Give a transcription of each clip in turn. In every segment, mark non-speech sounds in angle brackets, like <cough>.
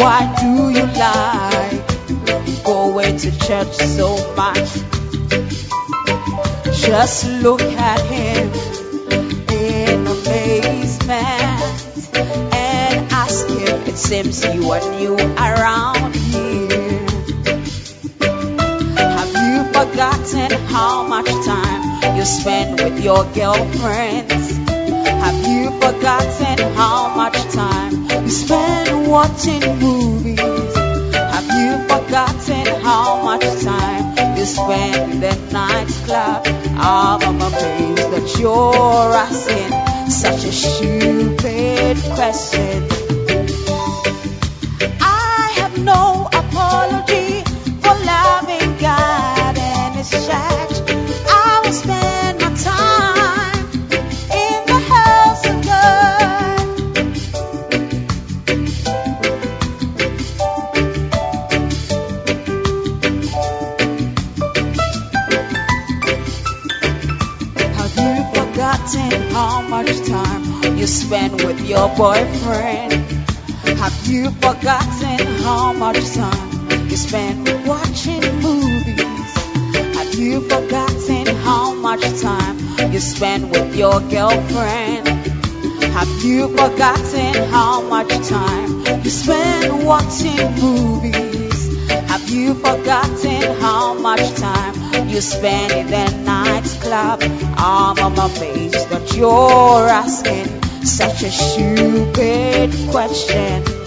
Why do you lie? Go away to church so much. Just look at him in amazement and ask him. It seems you are new around here. Have you forgotten how much time you spend with your girlfriends? Have you forgotten how much time? Spend watching movies. Have you forgotten how much time you spend in the nightclub? Ah, I'm amazed that you're asking such a stupid question. boyfriend? Have you forgotten how much time you spend watching movies? Have you forgotten how much time you spend with your girlfriend? Have you forgotten how much time you spend watching movies? Have you forgotten how much time you spend in the nightclub? I'm on my face but you're asking such a stupid question.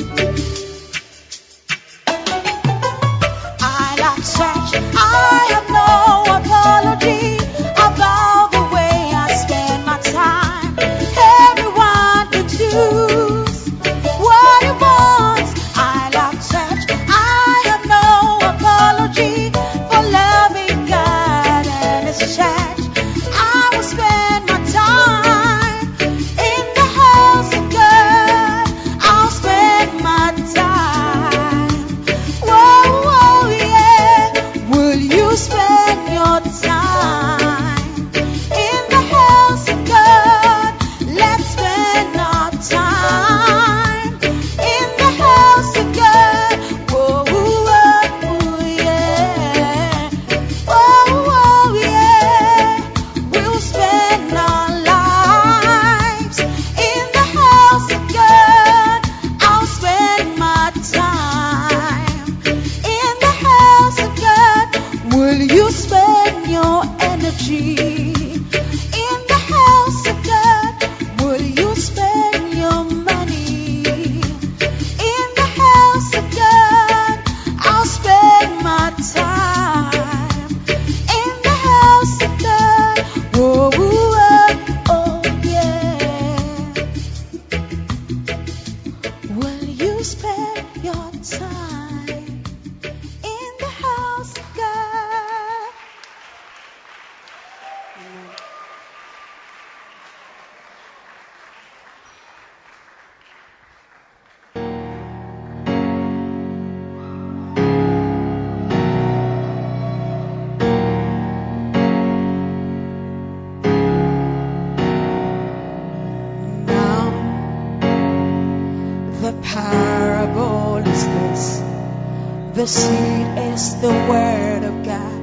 the seed is the word of God.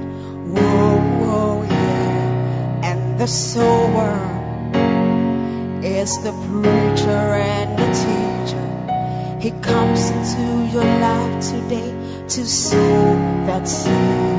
Whoa, whoa, yeah. And the sower is the preacher and the teacher. He comes into your life today to sow that seed.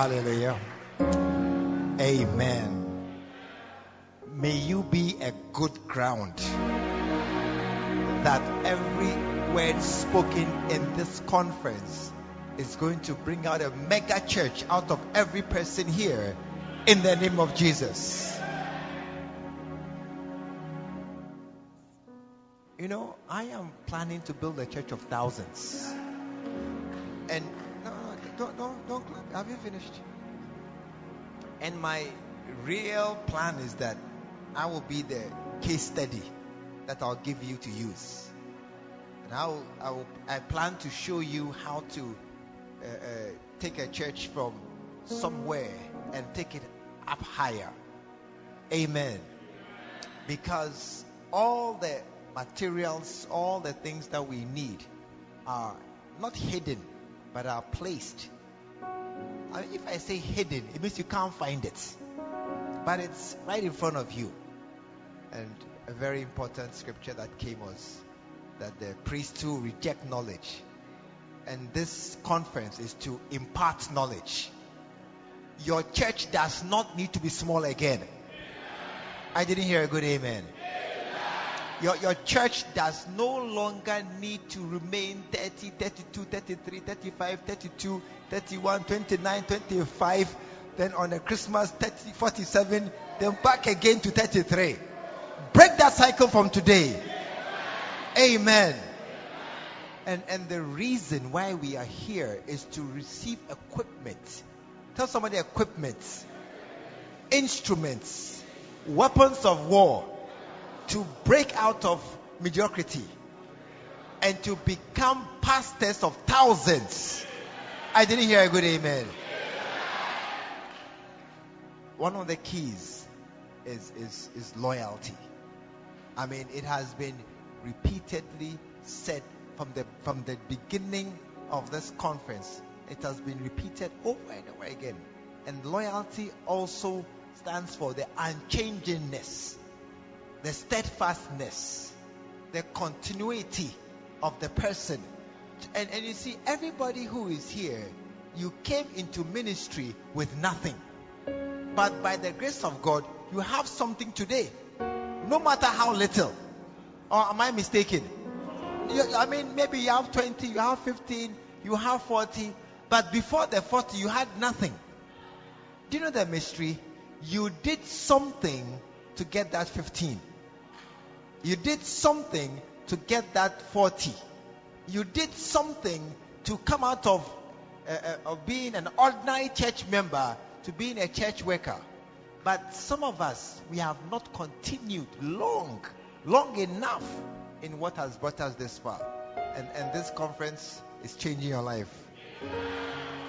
Hallelujah. Amen. May you be a good ground that every word spoken in this conference is going to bring out a mega church out of every person here in the name of Jesus. You know, I am planning to build a church of thousands. And no, no, don't, don't have you finished. And my real plan is that I will be the case study that I'll give you to use. And I, will, I, will, I plan to show you how to uh, uh, take a church from somewhere and take it up higher. Amen. Because all the materials, all the things that we need are not hidden, but are placed I mean, if I say hidden, it means you can't find it. But it's right in front of you. And a very important scripture that came was that the priests too reject knowledge. And this conference is to impart knowledge. Your church does not need to be small again. I didn't hear a good amen. Your, your church does no longer need to remain 30, 32, 33, 35, 32, 31, 29, 25, then on a Christmas 30, 47, then back again to 33. Break that cycle from today. Amen. And, and the reason why we are here is to receive equipment. Tell somebody equipment, instruments, weapons of war to break out of mediocrity and to become pastors of thousands. I didn't hear a good amen. One of the keys is, is, is loyalty. I mean, it has been repeatedly said from the from the beginning of this conference. It has been repeated over and over again. And loyalty also stands for the unchangingness, the steadfastness, the continuity of the person. And, and you see, everybody who is here, you came into ministry with nothing. But by the grace of God, you have something today. No matter how little. Or am I mistaken? You, I mean, maybe you have 20, you have 15, you have 40, but before the 40, you had nothing. Do you know the mystery? You did something to get that 15. You did something to get that 40. You did something to come out of, uh, uh, of being an ordinary church member to being a church worker. But some of us, we have not continued long, long enough in what has brought us this far. And, and this conference is changing your life.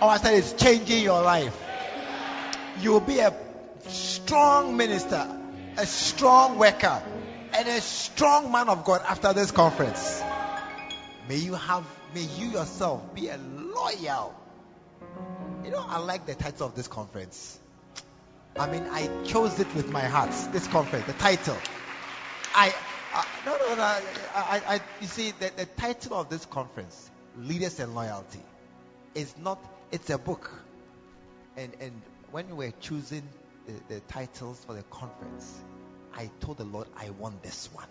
Oh, I said it's changing your life. You will be a strong minister, a strong worker, and a strong man of God after this conference. May you have, may you yourself be a loyal. You know, I like the title of this conference. I mean, I chose it with my heart. This conference, the title. I, uh, no, no, no. I, I, I you see, the, the title of this conference, Leaders and Loyalty, is not. It's a book, and and when we were choosing the, the titles for the conference, I told the Lord, I want this one.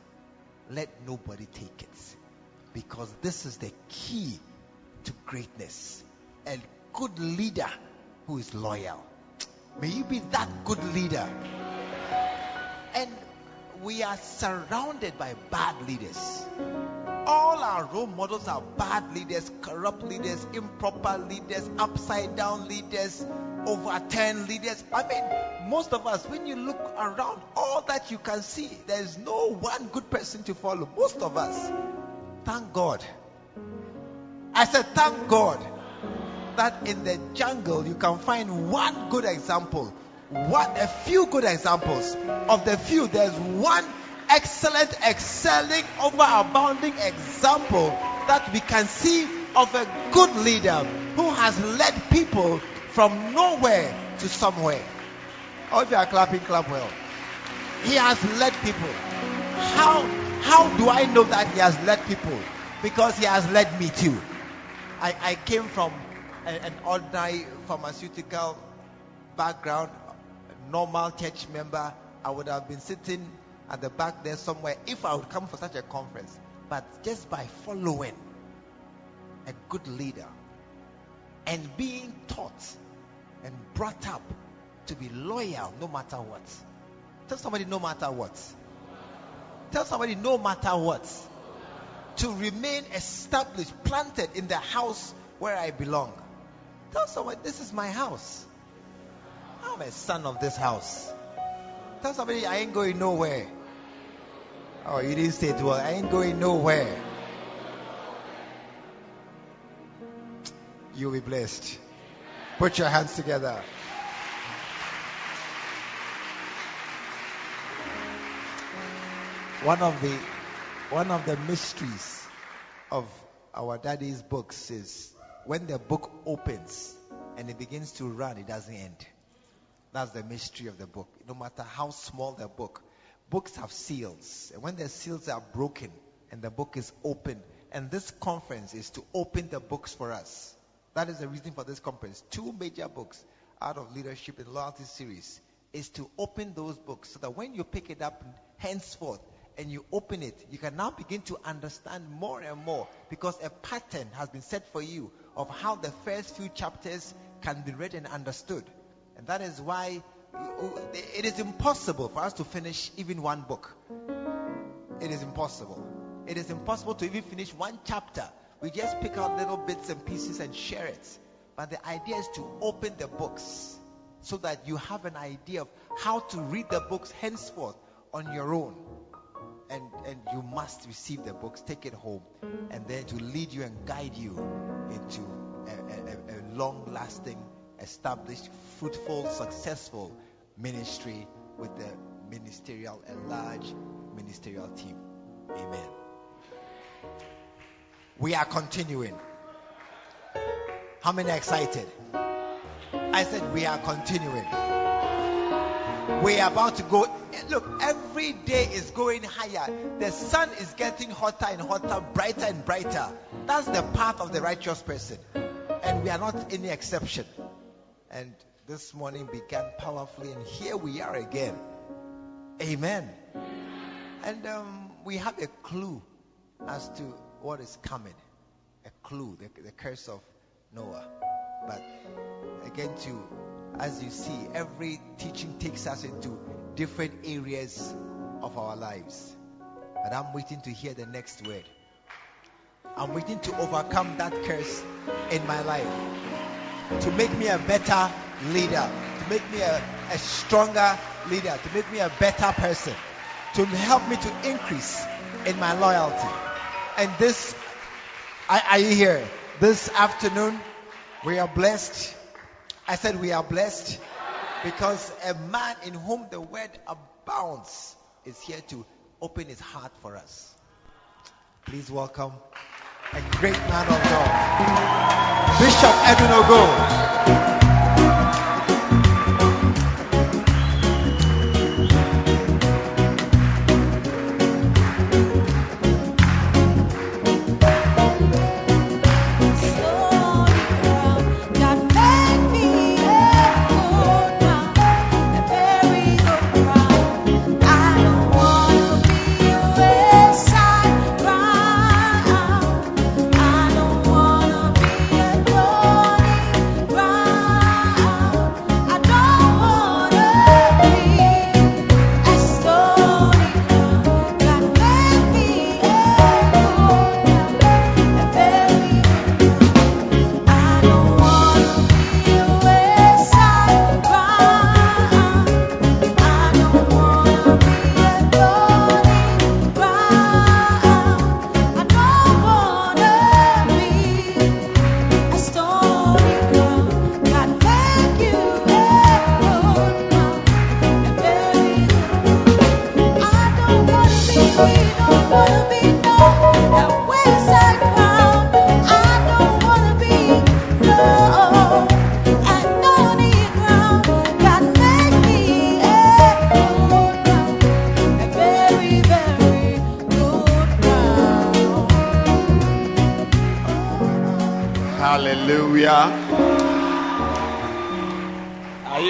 Let nobody take it, because this is the key to greatness. A good leader who is loyal. May you be that good leader. And we are surrounded by bad leaders. All our role models are bad leaders, corrupt leaders, improper leaders, upside down leaders, overturned leaders. I mean, most of us, when you look around, all that you can see, there's no one good person to follow. Most of us. Thank God. I said, thank God that in the jungle you can find one good example, one a few good examples of the few. There's one excellent, excelling, overabounding example that we can see of a good leader who has led people from nowhere to somewhere. Oh, if you are clapping, clap well. He has led people. How how do I know that he has led people? Because he has led me too. I, I came from an ordinary pharmaceutical background, normal church member, I would have been sitting at the back there somewhere if I would come for such a conference. But just by following a good leader and being taught and brought up to be loyal no matter what. Tell somebody no matter what. Tell somebody no matter what. To remain established, planted in the house where I belong. Tell somebody this is my house. I'm a son of this house. Tell somebody, I ain't going nowhere. Oh, you didn't say it well. I ain't going nowhere. You'll be blessed. Put your hands together. One of the one of the mysteries of our daddy's books is when the book opens and it begins to run, it doesn't end. That's the mystery of the book. No matter how small the book, books have seals. And when the seals are broken and the book is open, and this conference is to open the books for us. That is the reason for this conference. Two major books out of leadership and loyalty series is to open those books so that when you pick it up henceforth and you open it, you can now begin to understand more and more because a pattern has been set for you of how the first few chapters can be read and understood. And that is why it is impossible for us to finish even one book. It is impossible. It is impossible to even finish one chapter. We just pick out little bits and pieces and share it. But the idea is to open the books so that you have an idea of how to read the books henceforth on your own. And, and you must receive the books, take it home, and then to lead you and guide you into a, a, a long lasting, established, fruitful, successful ministry with the ministerial, a large ministerial team. Amen. We are continuing. How many are excited? I said we are continuing. We are about to go. Look, every day is going higher. The sun is getting hotter and hotter, brighter and brighter. That's the path of the righteous person. And we are not any exception. And this morning began powerfully, and here we are again. Amen. And um, we have a clue as to what is coming. A clue, the, the curse of Noah. But again, to as you see, every teaching takes us into different areas of our lives. But I'm waiting to hear the next word. I'm waiting to overcome that curse in my life. To make me a better leader. To make me a, a stronger leader. To make me a better person. To help me to increase in my loyalty. And this, are, you here? This afternoon, we are blessed. I said we are blessed because a man in whom the word abounds is here to open his heart for us. Please welcome a great man of God, Bishop Edwin Ogo.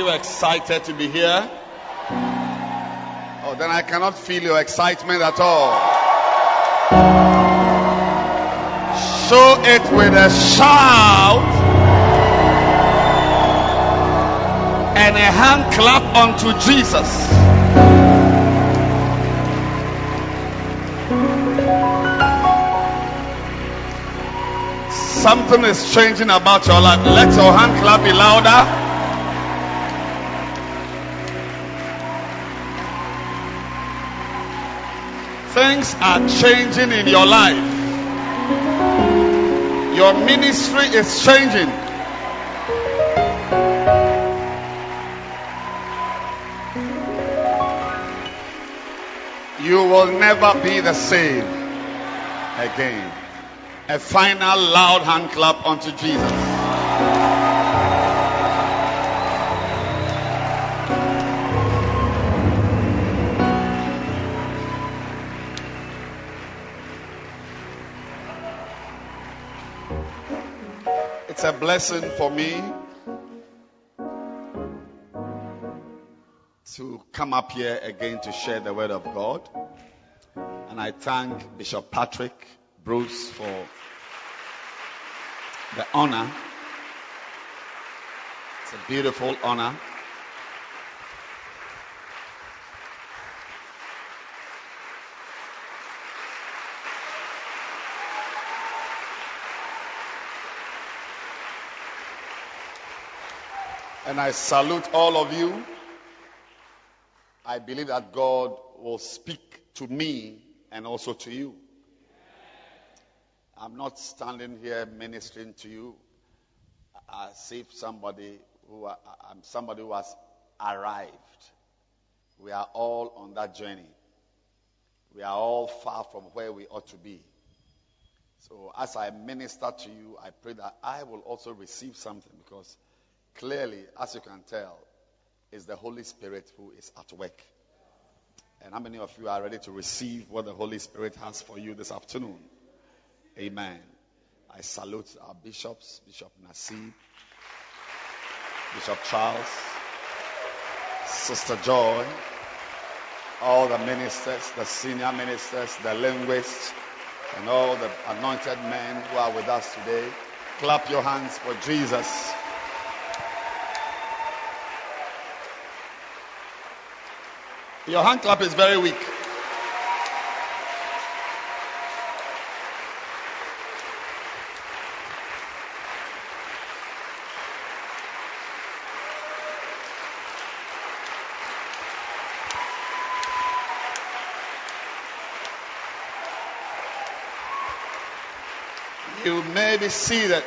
Excited to be here? Oh, then I cannot feel your excitement at all. Show it with a shout and a hand clap unto Jesus. Something is changing about your life. Let your hand clap be louder. Things are changing in your life. Your ministry is changing. You will never be the same again. A final loud hand clap unto Jesus. It's a blessing for me to come up here again to share the word of God. And I thank Bishop Patrick Bruce for the honor. It's a beautiful honor. And I salute all of you. I believe that God will speak to me and also to you. I'm not standing here ministering to you as if somebody who uh, I'm somebody who has arrived. We are all on that journey. We are all far from where we ought to be. So as I minister to you, I pray that I will also receive something because clearly, as you can tell, it's the Holy Spirit who is at work. And how many of you are ready to receive what the Holy Spirit has for you this afternoon? Amen. I salute our bishops, Bishop Nasib, Bishop Charles, Sister Joy, all the ministers, the senior ministers, the linguists, and all the anointed men who are with us today. Clap your hands for Jesus. Your hand clap is very weak. You may be seated.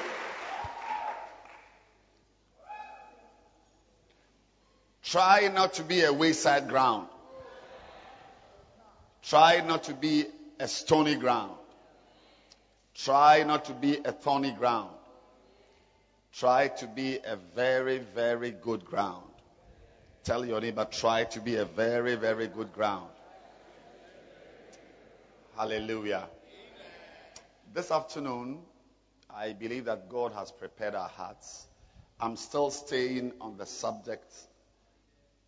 Try not to be a wayside ground. Try not to be a stony ground. Try not to be a thorny ground. Try to be a very, very good ground. Tell your neighbor, try to be a very, very good ground. Hallelujah. This afternoon, I believe that God has prepared our hearts. I'm still staying on the subject,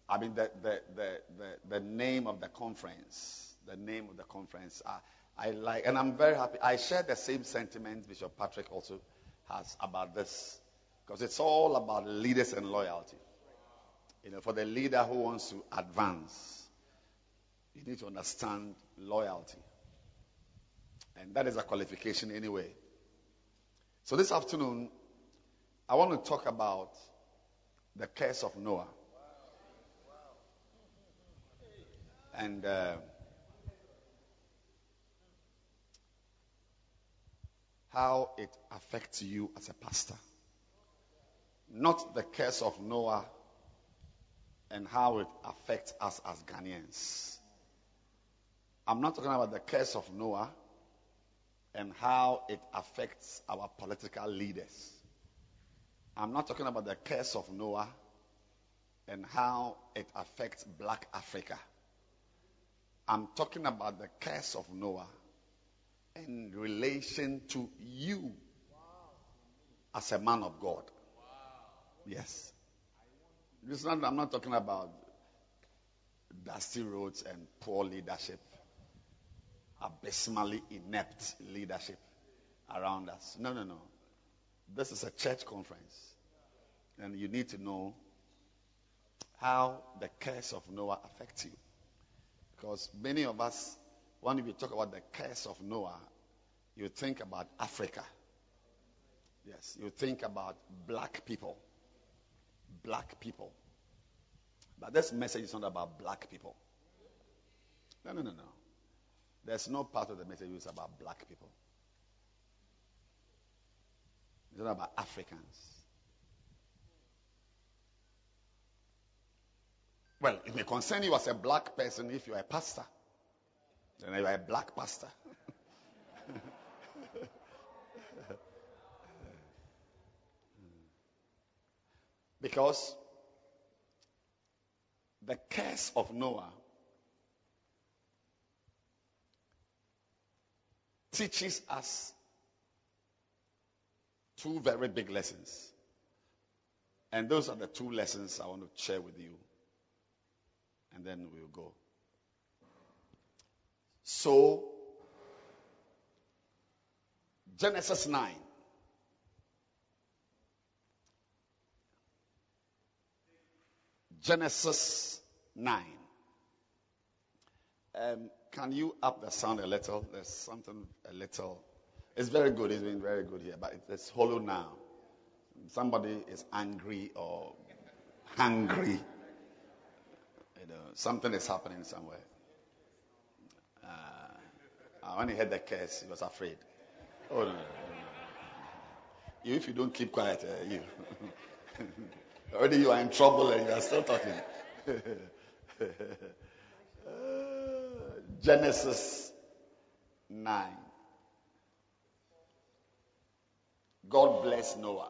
I mean, the, the, the, the, the name of the conference the name of the conference. I, I like, and I'm very happy. I share the same sentiments Bishop Patrick also has about this, because it's all about leaders and loyalty. You know, for the leader who wants to advance, you need to understand loyalty. And that is a qualification anyway. So this afternoon, I want to talk about the curse of Noah. And uh, how it affects you as a pastor. Not the curse of Noah and how it affects us as Ghanaians. I'm not talking about the curse of Noah and how it affects our political leaders. I'm not talking about the curse of Noah and how it affects black Africa. I'm talking about the curse of Noah in relation to you as a man of God. Yes. Not, I'm not talking about dusty roads and poor leadership, abysmally inept leadership around us. No, no, no. This is a church conference. And you need to know how the curse of Noah affects you. Because many of us when we talk about the curse of Noah, you think about Africa. Yes, you think about black people. Black people. But this message is not about black people. No, no, no, no. There's no part of the message about black people. It's not about Africans. Well, it may concern you as a black person if you're a pastor. Then you are a black pastor. <laughs> because the curse of Noah teaches us two very big lessons. And those are the two lessons I want to share with you. And then we'll go. So, Genesis 9. Genesis 9. Um, can you up the sound a little? There's something a little. It's very good. It's been very good here, but it's hollow now. Somebody is angry or hungry. You know, something is happening somewhere. Uh, when he heard the curse, he was afraid. Oh no, You, if you don't keep quiet, uh, you <laughs> already you are in trouble and you are still talking. <laughs> Genesis 9. God bless Noah.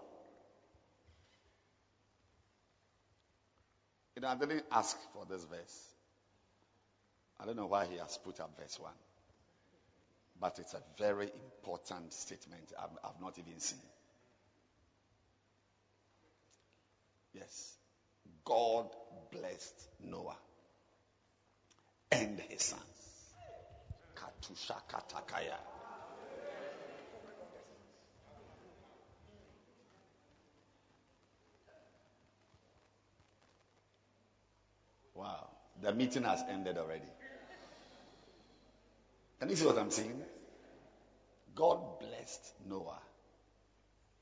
You know, I didn't ask for this verse. I don't know why he has put up verse 1. But it's a very important statement I've, not even seen. Yes. God blessed Noah and his sons. Katusha Katakaya. Wow. The meeting has ended already. Can you see what I'm saying? God blessed Noah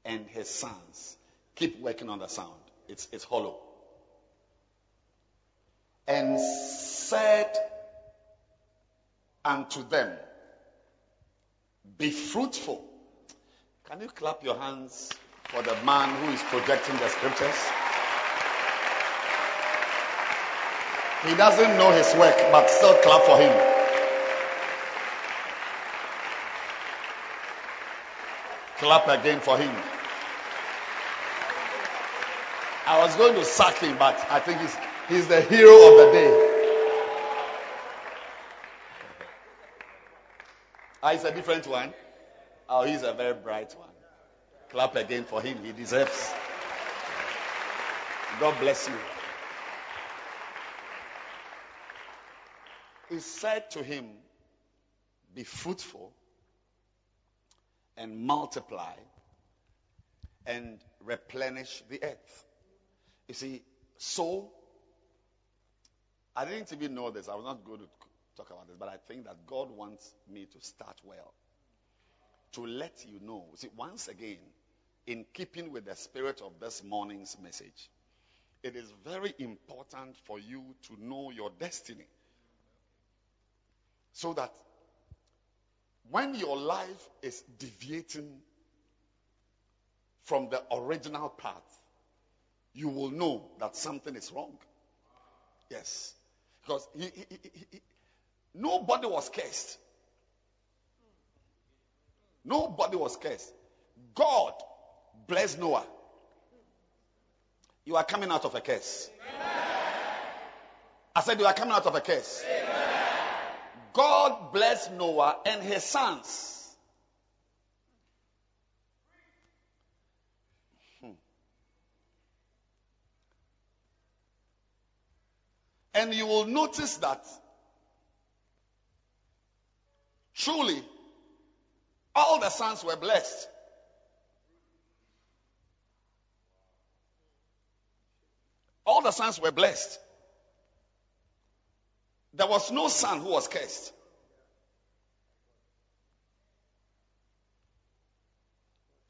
and his sons. Keep working on the sound. It's, it's hollow. And said unto them, Be fruitful. Can you clap your hands for the man who is projecting the scriptures? He doesn't know his work, but still clap for him. Clap again for him. I was going to sack him, but I think he's, he's the hero of the day. Ah, he's a different one. Oh, he's a very bright one. Clap again for him. He deserves. God bless you. He said to him, Be fruitful and multiply and replenish the earth. You see, so I didn't even know this. I was not going to talk about this, but I think that God wants me to start well. To let you know. See, once again, in keeping with the spirit of this morning's message, it is very important for you to know your destiny. So that when your life is deviating from the original path, you will know that something is wrong. Yes. Because he, he, he, Nobody was cursed. Nobody was cursed. God bless Noah. You are coming out of a curse. I said you are coming out of a curse. God bless Noah and his sons. Hmm. And you will notice that Truly, all the sons were blessed. All the sons were blessed. There was no son who was cursed.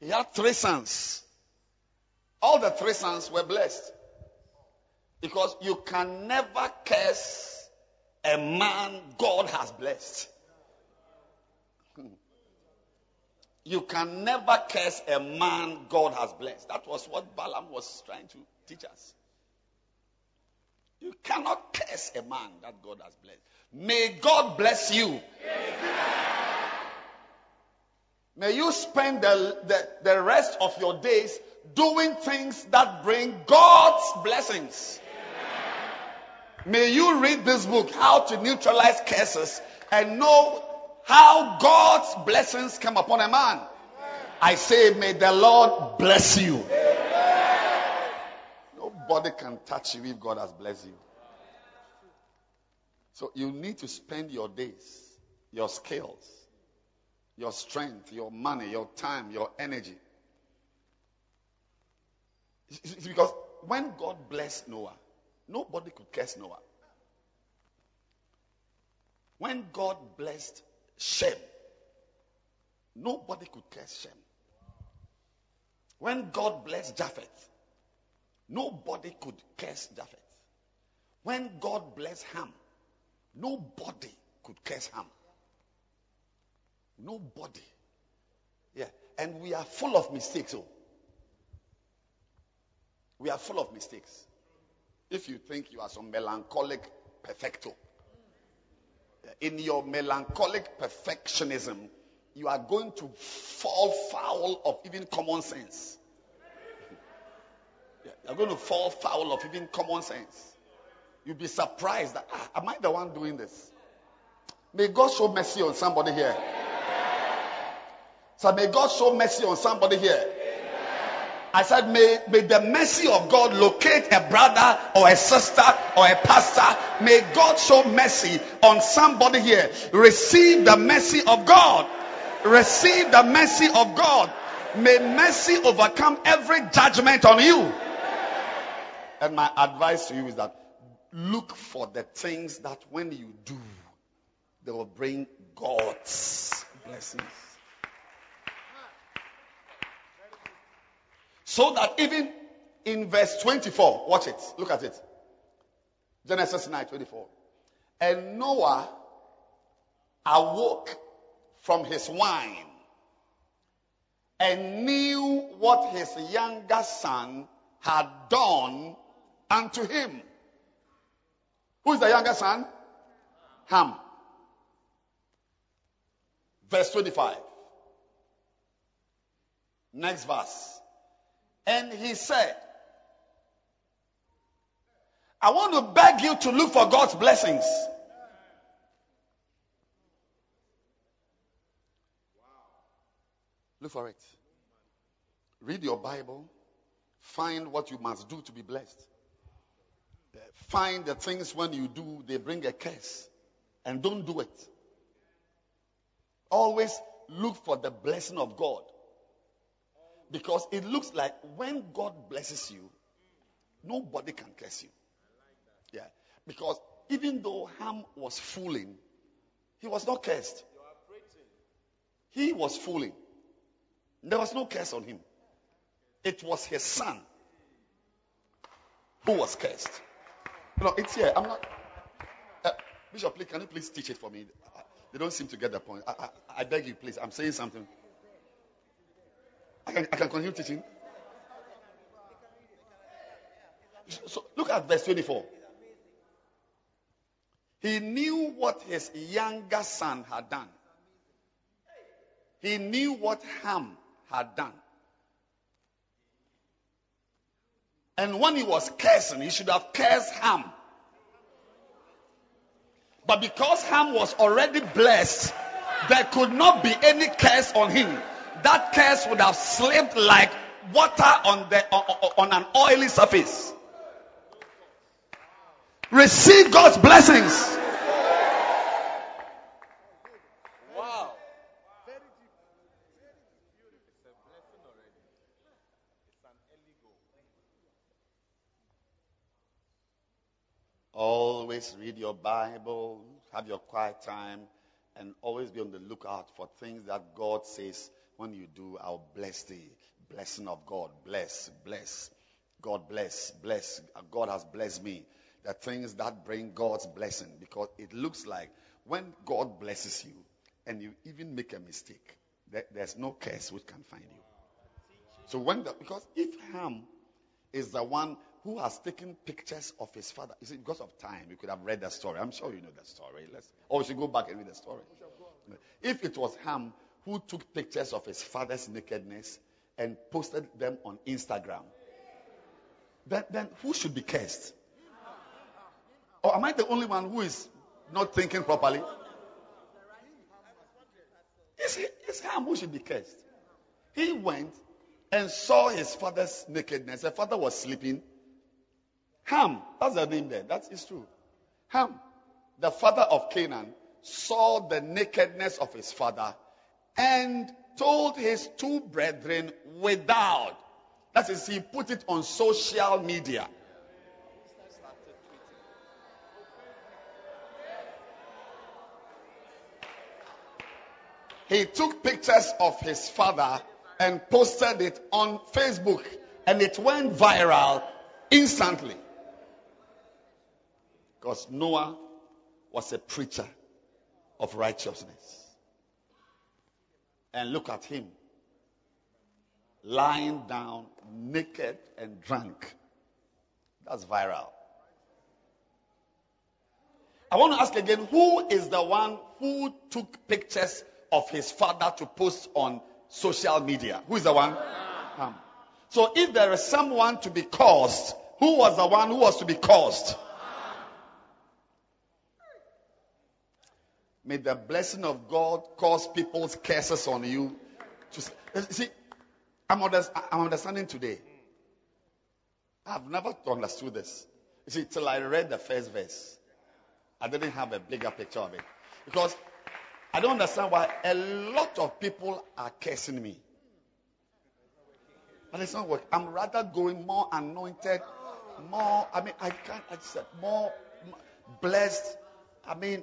He had three sons. All the three sons were blessed. Because you can never curse a man God has blessed. You can never curse a man God has blessed. That was what Balaam was trying to teach us. You cannot curse a man that God has blessed. May God bless you. May you spend the, the, the rest of your days doing things that bring God's blessings. May you read this book, How to Neutralize Curses, and know how God's blessings come upon a man. I say, may the Lord bless you. Nobody can touch you if God has blessed you. So you need to spend your days, your skills, your strength, your money, your time, your energy. It's because when God blessed Noah, nobody could curse Noah. When God blessed Shem, nobody could curse shame. When God blessed Japheth, nobody could curse Japheth. When God blessed Ham, nobody could curse Ham. Nobody. Yeah. And we are full of mistakes. Oh. We are full of mistakes. If you think you are some melancholic perfecto, in your melancholic perfectionism, you are going to fall foul of even common sense. You're going to fall foul of even common sense. You'll be surprised that, ah, am I the one doing this? May God show mercy on somebody here. So may God show mercy on somebody here. I said, may, may the mercy of God locate a brother or a sister or a pastor. May God show mercy on somebody here. Receive the mercy of God. Receive the mercy of God. May mercy overcome every judgment on you. And my advice to you is that look for the things that when you do, they will bring God's blessings. So that even in verse 24, watch it, look at it. Genesis 9 24. And Noah awoke from his wine and knew what his younger son had done unto him. Who is the younger son? Ham. Verse 25. Next verse. And he said, I want to beg you to look for God's blessings. Look for it. Read your Bible. Find what you must do to be blessed. Find the things when you do, they bring a curse. And don't do it. Always look for the blessing of God. Because it looks like when God blesses you, nobody can curse you. Yeah. Because even though Ham was fooling, he was not cursed. He was fooling. There was no curse on him. It was his son who was cursed. Know, it's here. I'm not. Uh, Bishop, please, can you please teach it for me? They don't seem to get the point. I, I, I beg you, please. I'm saying something. I can, I can continue teaching. So look at verse 24. He knew what his younger son had done. He knew what Ham had done. And when he was cursing, he should have cursed Ham. But because Ham was already blessed, there could not be any curse on him that curse would have slipped like water on, the, on, on an oily surface. Receive God's blessings. Wow. Always read your Bible, have your quiet time, and always be on the lookout for things that God says when you do, I'll bless thee. Blessing of God. Bless, bless. God bless, bless. God has blessed me. The things that bring God's blessing because it looks like when God blesses you and you even make a mistake, there's no curse which can find you. So when the, because if Ham is the one who has taken pictures of his father. You see, because of time, you could have read the story. I'm sure you know the story. Let's, or we should go back and read the story. If it was Ham who took pictures of his father's nakedness and posted them on Instagram, then, then who should be cursed? Or am I the only one who is not thinking properly? It's, it's Ham who should be cursed. He went and saw his father's nakedness. The father was sleeping. Ham, that's the name there. That is true. Ham, the father of Canaan, saw the nakedness of his father and told his two brethren without. That is, he put it on social media. He took pictures of his father and posted it on Facebook, and it went viral instantly. Because Noah was a preacher of righteousness. And look at him lying down naked and drunk. That's viral. I want to ask again who is the one who took pictures of his father to post on social media? Who is the one? Um, so if there is someone to be caused, who was the one who was to be caused? May the blessing of God cause people's curses on you. See, I'm, I'm understanding today. I've never understood this. You see, till I read the first verse, I didn't have a bigger picture of it. Because I don't understand why a lot of people are cursing me. But it's not working. I'm rather going more anointed, more, I mean, I can't, accept, more blessed. I mean,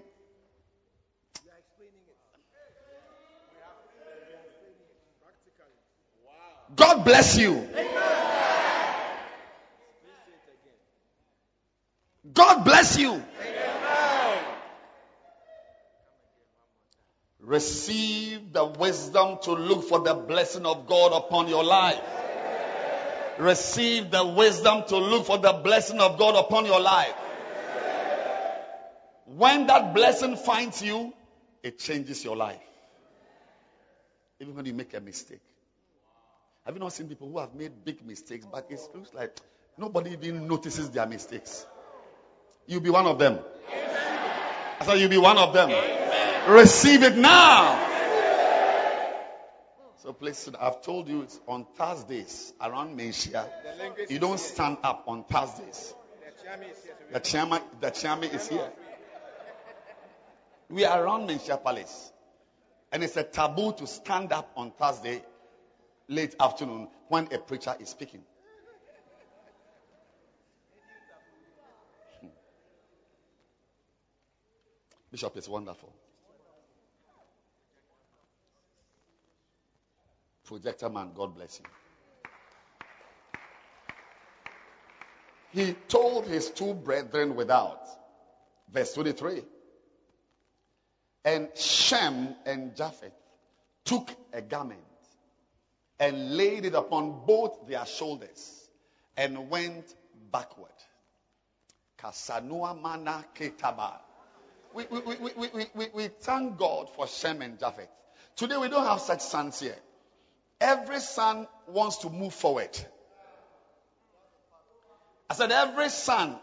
God bless you. God bless you. Receive the wisdom to look for the blessing of God upon your life. Receive the wisdom to look for the blessing of God upon your life. When that blessing finds you, it changes your life. Even when you make a mistake. Have you not seen people who have made big mistakes, but it looks like nobody even notices their mistakes? You'll be one of them. Amen. I said, You'll be one of them. Amen. Receive it now. So please, I've told you it's on Thursdays around Menchia. You don't stand up on Thursdays. The chairman, the chairman is here. We are around Menchia Palace. And it's a taboo to stand up on Thursday late afternoon when a preacher is speaking. Hmm. Bishop is wonderful. Projector man, God bless him. He told his two brethren without. Verse 23. And Shem and Japheth took a garment and laid it upon both their shoulders and went backward. Kasanua mana ketaba. We, we, we, we, we, we thank God for Shem and Japheth. Today we don't have such sons here. Every son wants to move forward. I said every son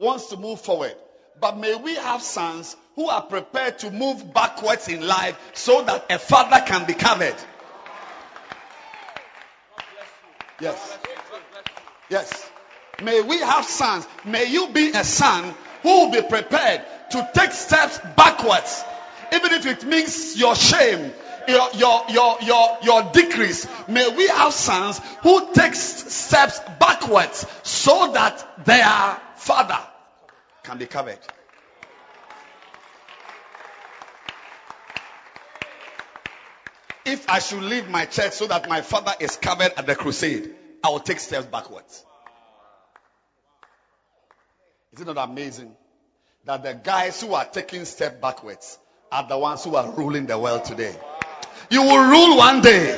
wants to move forward. But may we have sons who are prepared to move backwards in life so that a father can be covered. Yes. Yes. May we have sons. May you be a son who will be prepared to take steps backwards. Even if it means your shame, your, your, your, your, your decrease. May we have sons who take steps backwards so that their father can be covered. If I should leave my church so that my father is covered at the crusade, I will take steps backwards. Is it not amazing that the guys who are taking steps backwards are the ones who are ruling the world today? You will rule one day.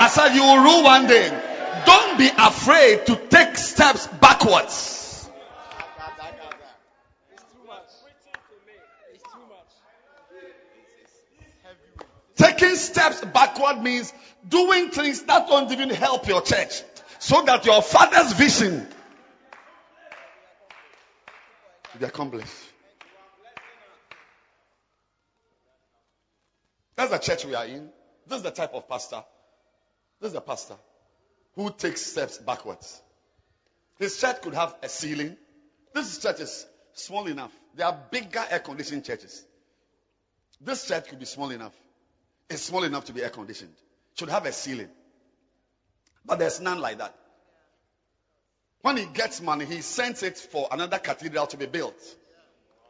I said you will rule one day. Don't Don't be afraid to take steps backwards. Taking steps backward means doing things that don't even help your church so that your father's vision will be accomplished. That's the church we are in. This is the type of pastor. This is the pastor who takes steps backwards. His church could have a ceiling. This church is small enough. There are bigger air conditioned churches. This church could be small enough. It's small enough to be air conditioned. Should have a ceiling. But there's none like that. When he gets money, he sends it for another cathedral to be built.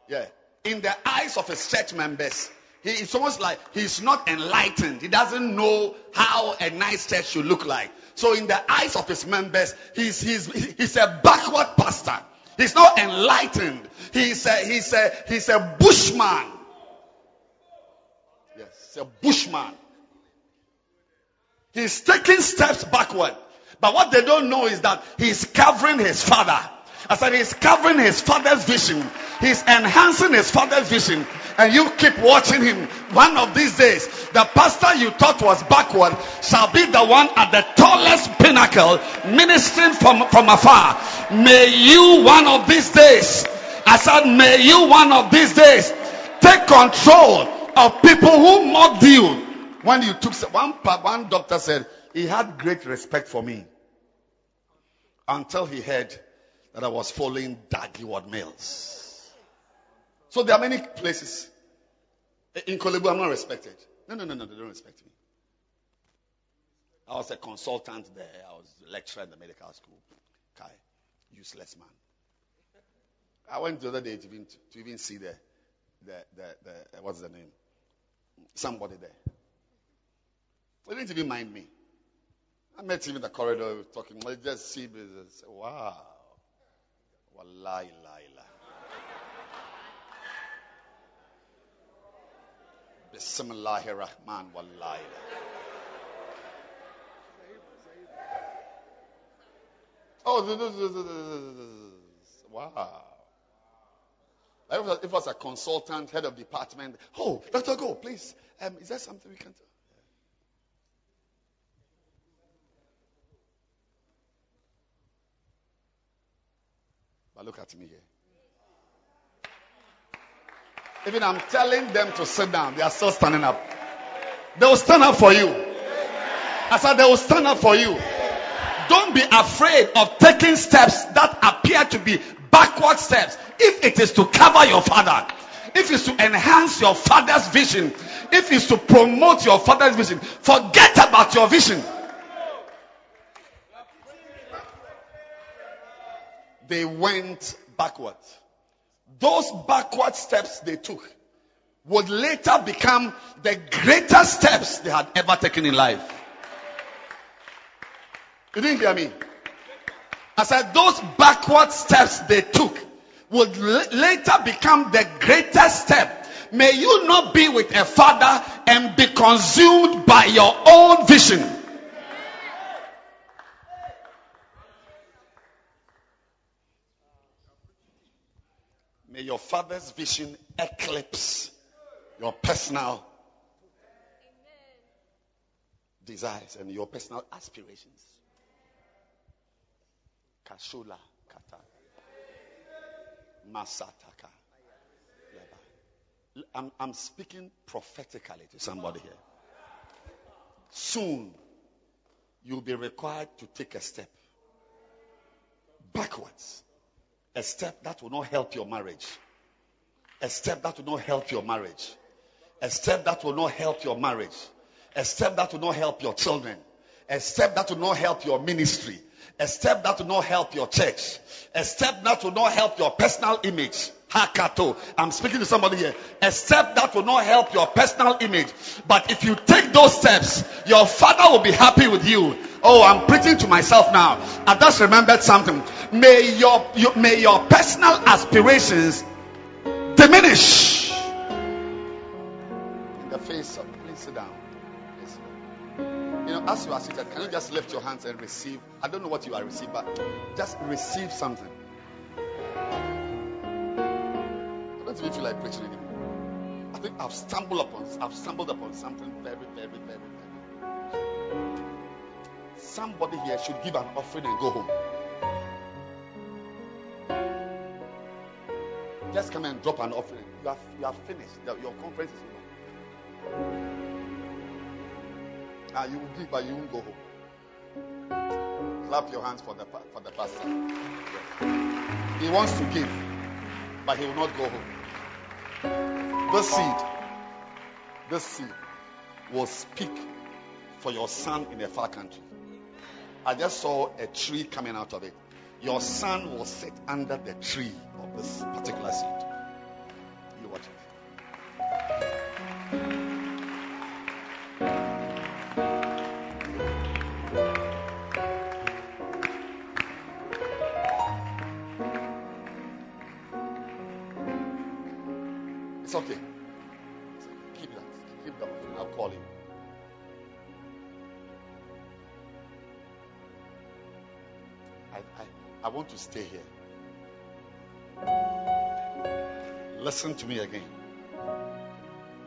Yeah. In the eyes of his church members, he, it's almost like he's not enlightened. He doesn't know how a nice church should look like. So in the eyes of his members, he's, he's, he's a backward pastor. He's not enlightened. He's a, he's a, he's a bushman. A bushman. He's taking steps backward. But what they don't know is that he's covering his father. I said he's covering his father's vision. He's enhancing his father's vision. And you keep watching him. One of these days, the pastor you thought was backward shall be the one at the tallest pinnacle ministering from, from afar. May you one of these days, I said, may you one of these days take control of people who mocked you. When you took, one, one doctor said, he had great respect for me until he heard that I was following Dag Heward-Mills. So there are many places. In Korle Bu, I'm not respected. No, no, no, no, they don't respect me. I was a consultant there. I was a lecturer in the medical school. Kai, useless man. I went the other day to even, to even see the, the, the, the, what's the name? Somebody there. They didn't even mind me. I met him in the corridor talking. I just see say, wow. Wallahi, la ilaha. Bismillahir Rahman Wallahi. Oh, wow. If it was a consultant, head of department, oh, Dr. Go, please, um, is there something we can do? But look at me here. Even I'm telling them to sit down, they are still standing up. They will stand up for you. I said they will stand up for you. Don't be afraid of taking steps that appear to be backward steps. If it is to cover your father, if it's to enhance your father's vision, if it's to promote your father's vision, forget about your vision. they went backward. Those backward steps they took would later become the greatest steps they had ever taken in life. You didn't hear me? I said those backward steps they took would l- later become the greatest step. May you not be with a father and be consumed by your own vision. May your father's vision eclipse your personal desires and your personal aspirations. Kashula kata. Masataka. I'm, I'm speaking prophetically to somebody here. Soon, you'll be required to take a step backwards a step that will not help your marriage. A step that will not help your marriage. A step that will not help your marriage. A step that will not help your children. A step that will not help your ministry. A step that will not help your church. A step that will not help your personal image. Hakato. I'm speaking to somebody here. A step that will not help your personal image. But if you take those steps, your father will be happy with you. Oh, I'm preaching to myself now. I just remembered something. May your, your may your personal aspirations diminish. As you are seated, can you just lift your hands and receive? I don't know what you are receiving, but just receive something. I don't even feel like preaching anymore. I think I've stumbled upon I've stumbled upon something very, very, very, very. Somebody here should give an offering and go home. Just come and drop an offering. You have you have finished. Your conference is over. Ah, you will give, but you won't go home. Clap your hands for the for the pastor. He wants to give, but he will not go home. This seed, this seed will speak for your son in a far country. I just saw a tree coming out of it. Your son will sit under the tree of this particular seed. Listen to me again.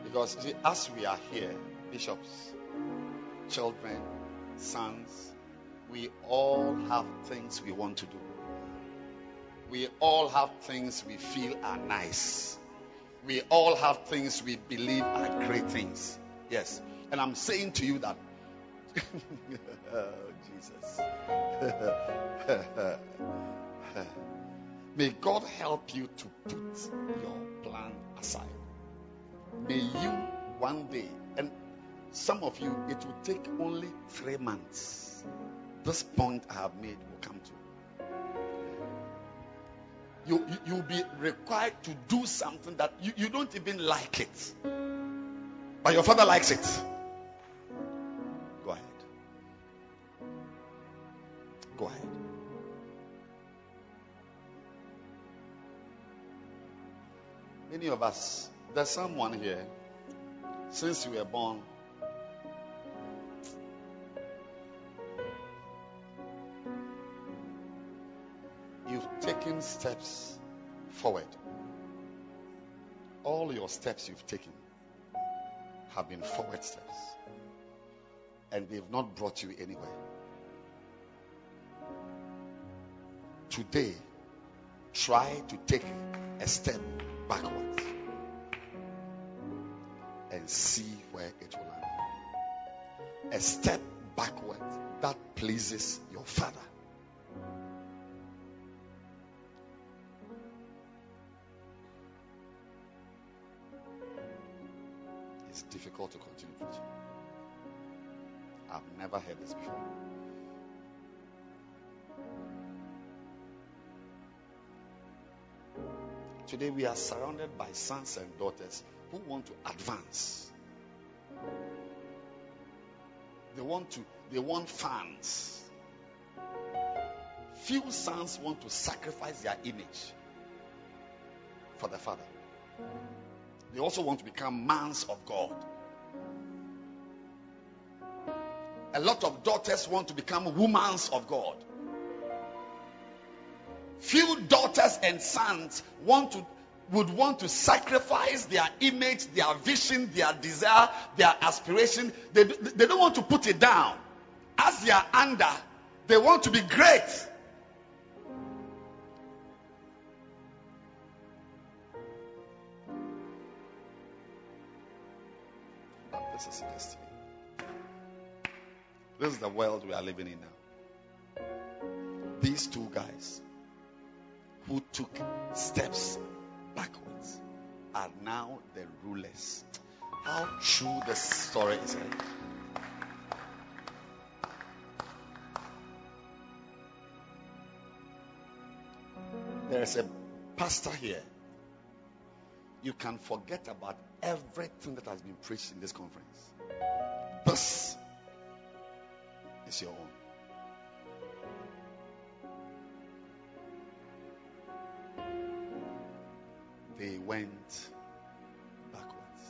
Because as we are here, bishops, children, sons, we all have things we want to do. We all have things we feel are nice. We all have things we believe are great things. Yes. And I'm saying to you that, oh, <laughs> Jesus. <laughs> May God help you to put your plan aside. May you one day, and some of you, it will take only three months. This point I have made will come to. You, you, you'll be required to do something that you, you don't even like it. But your father likes it. Go ahead. Go ahead. Many of us, there's someone here, since you were born, you've taken steps forward. All your steps you've taken have been forward steps, and they've not brought you anywhere. Today, try to take a step backwards and see where it will land. A step backward that pleases your father. It's difficult to continue preaching. I've never heard this before. Today we are surrounded by sons and daughters who want to advance. They want to they want fans. Few sons want to sacrifice their image for the father. They also want to become mans of God. A lot of daughters want to become women's of God. Few daughters and sons want to would want to sacrifice their image, their vision, their desire, their aspiration. They, they don't want to put it down. As they are under, they want to be great. This is. This is the world we are living in now. These two guys who took steps backwards are now the rulers. How true the story is. Eh? There is a pastor here. You can forget about everything that has been preached in this conference. This is your own. They went backwards.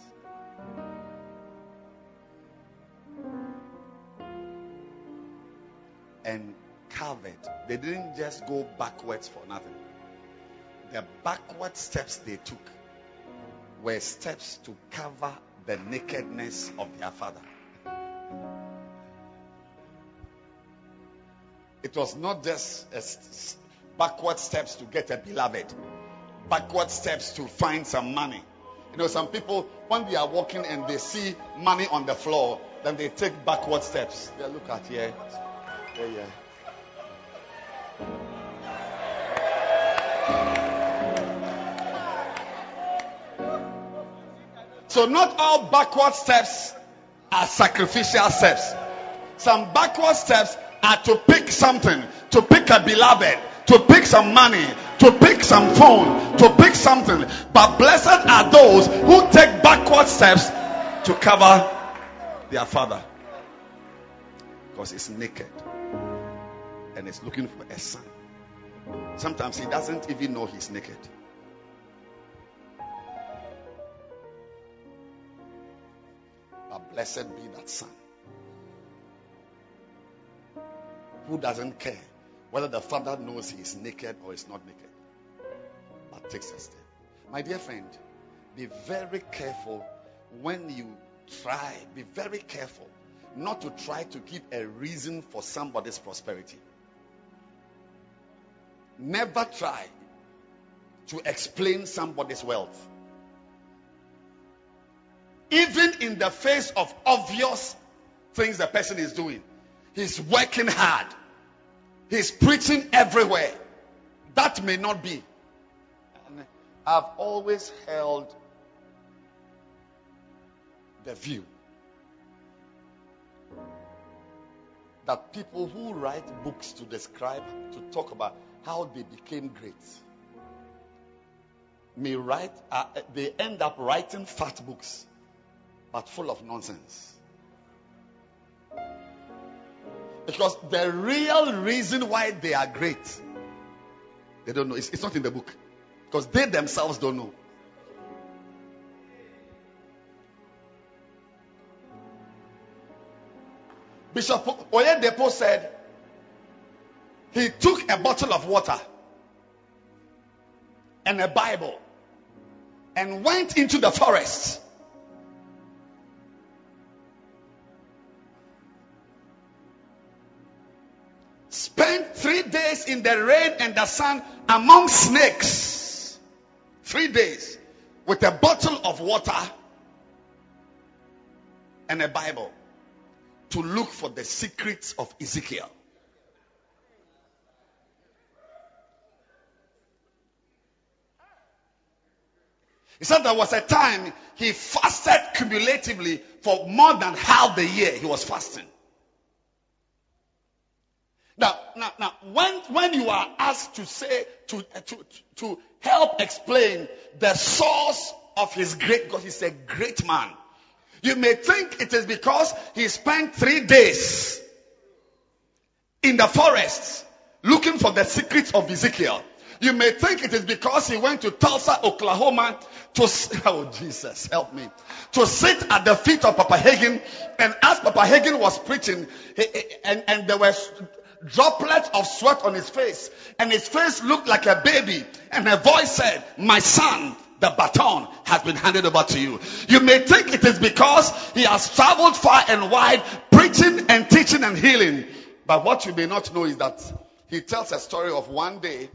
And covered. they didn't just go backwards for nothing. The backward steps they took were steps to cover the nakedness of their father. It was not just backward steps to get a beloved, backward steps to find some money. You know, some people, when they are walking and they see money on the floor, then they take backward steps. They look at here. Yeah, yeah. So, not all backward steps are sacrificial steps. Some backward steps are to pick something, to pick a beloved, to pick some money, to pick some phone, to pick something. But blessed are those who take backward steps to cover their father. Because he's naked and is looking for a son. Sometimes he doesn't even know he's naked. But blessed be that son who doesn't care whether the father knows he is naked or is not naked, takes a step. My dear friend, be very careful when you try, be very careful not to try to give a reason for somebody's prosperity. Never try to explain somebody's wealth. Even in the face of obvious things the person is doing, he's working hard, he's preaching everywhere. That may not be. I've always held the view that people who write books to describe, to talk about how they became great, may write, uh, they end up writing fat books, but full of nonsense. Because the real reason why they are great, they don't know. It's, it's not in the book. Because they themselves don't know. Bishop Oyedepo said he took a bottle of water and a Bible and went into the forest. Spent three days in the rain and the sun among snakes. Three days with a bottle of water and a Bible to look for the secrets of Ezekiel. He said there was a time he fasted cumulatively for more than half the year he was fasting. Now, now, now, when, when you are asked to say, to, to, to help explain the source of his great, because he's a great man, you may think it is because he spent three days in the forest looking for the secrets of Ezekiel. You may think it is because he went to Tulsa, Oklahoma to, <laughs> oh Jesus, help me, to sit at the feet of Papa Hagin. And as Papa Hagin was preaching, and, and there was droplets of sweat on his face, and his face looked like a baby, and a voice said, my son, the baton has been handed over to you. You may think it is because he has traveled far and wide preaching and teaching and healing. But what you may not know is that he tells a story of one day,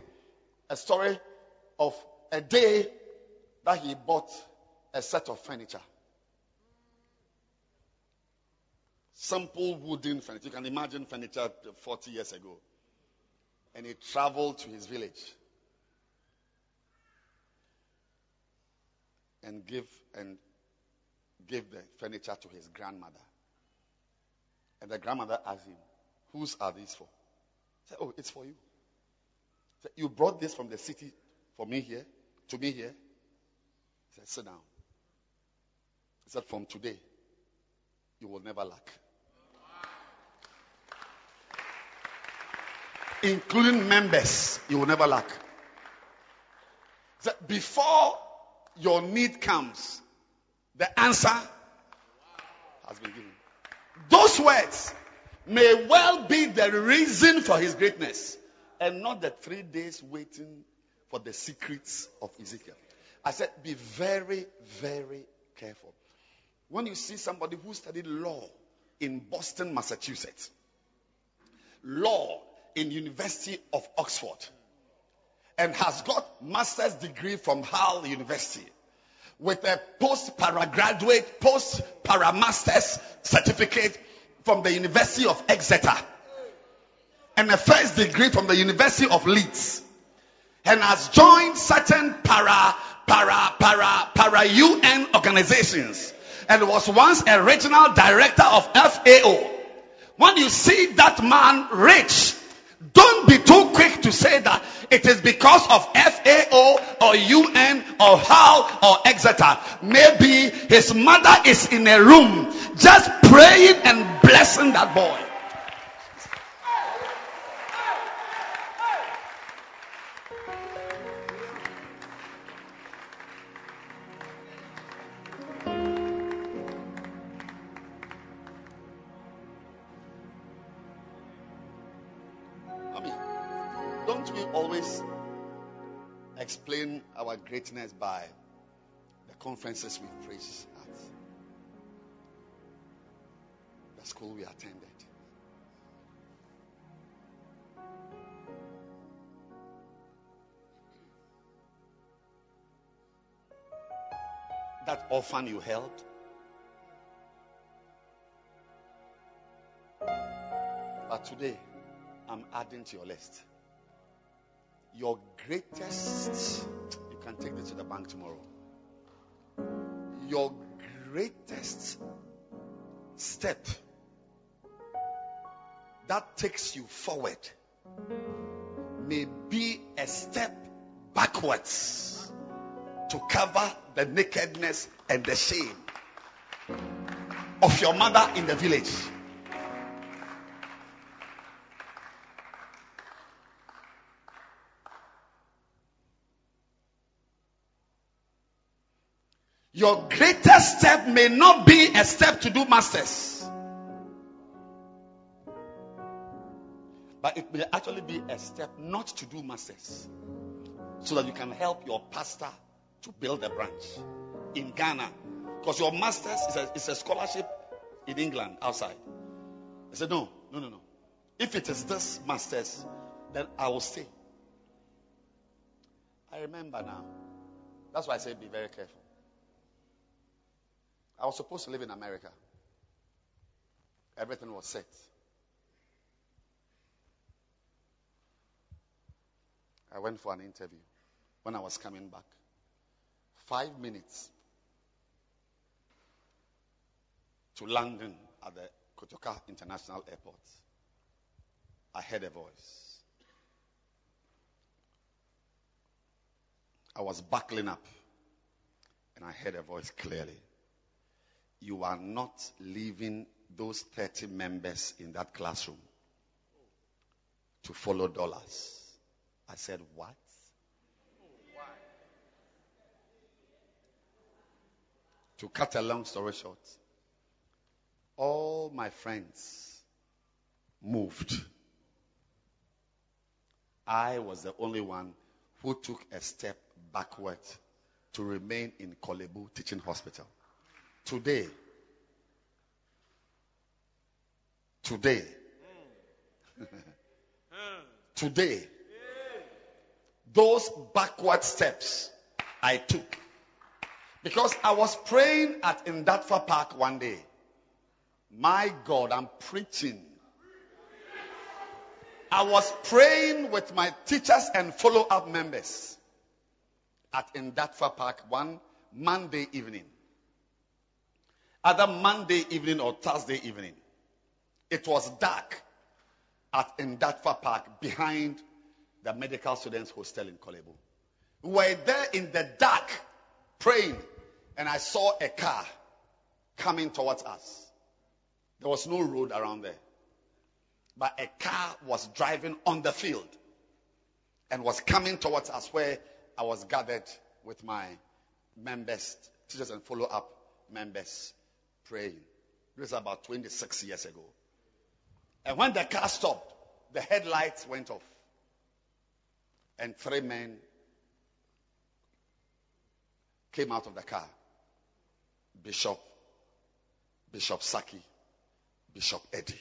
a story of a day that he bought a set of furniture. Simple wooden furniture. You can imagine furniture 40 years ago. And he traveled to his village. and give and gave the furniture to his grandmother. And the grandmother asked him, Whose are these for? He said, Oh, it's for you. Said, you brought this from the city for me here, to me here. He said, Sit down. He said, From today, you will never lack. Including members, you will never lack. Before your need comes, the answer has been given. Those words may well be the reason for his greatness and not the three days waiting for the secrets of Ezekiel. I said, be very, very careful. When you see somebody who studied law in Boston, Massachusetts, law in University of Oxford, and has got master's degree from Hull University with a post paragraduate, post paramasters certificate from the University of Exeter and a first degree from the University of Leeds and has joined certain para, para, para, para UN organizations and was once a regional director of FAO. When you see that man rich, don't be too quick to say that it is because of FAO or UN or Hull or Exeter. Maybe his mother is in a room just praying and blessing that boy. Greatness by the conferences we preached at, the school we attended. That orphan you helped. But today, I'm adding to your list your greatest, can take this to the bank tomorrow. Your greatest step that takes you forward may be a step backwards to cover the nakedness and the shame of your mother in the village. Your greatest step may not be a step to do masters. But it may actually be a step not to do masters. So that you can help your pastor to build a branch in Ghana. Because your masters is a, is a scholarship in England outside. I said, no, no, no, no. If it is this masters, then I will stay. I remember now. That's why I say be very careful. I was supposed to live in America. Everything was set. I went for an interview when I was coming back. Five minutes to London at the Kotoka International Airport. I heard a voice. I was buckling up and I heard a voice clearly you are not leaving those 30 members in that classroom to follow dollars. I said, What? To cut a long story short, all my friends moved. I was the only one who took a step backward to remain in Korle Bu Teaching Hospital. Today, today, <laughs> today, those backward steps I took. Because I was praying at Ndatfa Park one day. My God, I'm preaching. I was praying with my teachers and follow up members at Ndatfa Park one Monday evening either Monday evening or Thursday evening. It was dark at Ndatfa Park behind the medical students hostel in Korle Bu. We were there in the dark praying and I saw a car coming towards us. There was no road around there. But a car was driving on the field and was coming towards us where I was gathered with my members, teachers and follow up members praying. This is about 26 years ago. And when the car stopped, the headlights went off. And three men came out of the car Bishop, Bishop Saki, Bishop Eddie.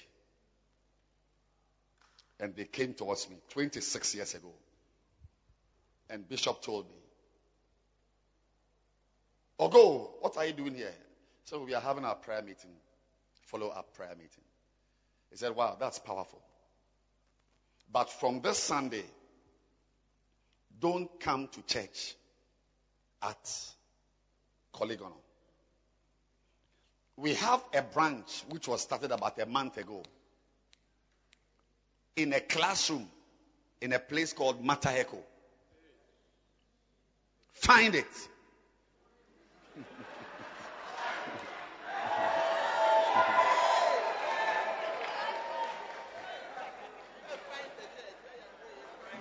And they came towards me 26 years ago. And Bishop told me, Ogo, what are you doing here? So we are having our prayer meeting, follow up prayer meeting. He said, Wow, that's powerful. But from this Sunday, don't come to church at Polygonal. We have a branch which was started about a month ago in a classroom in a place called Mataheko. Find it.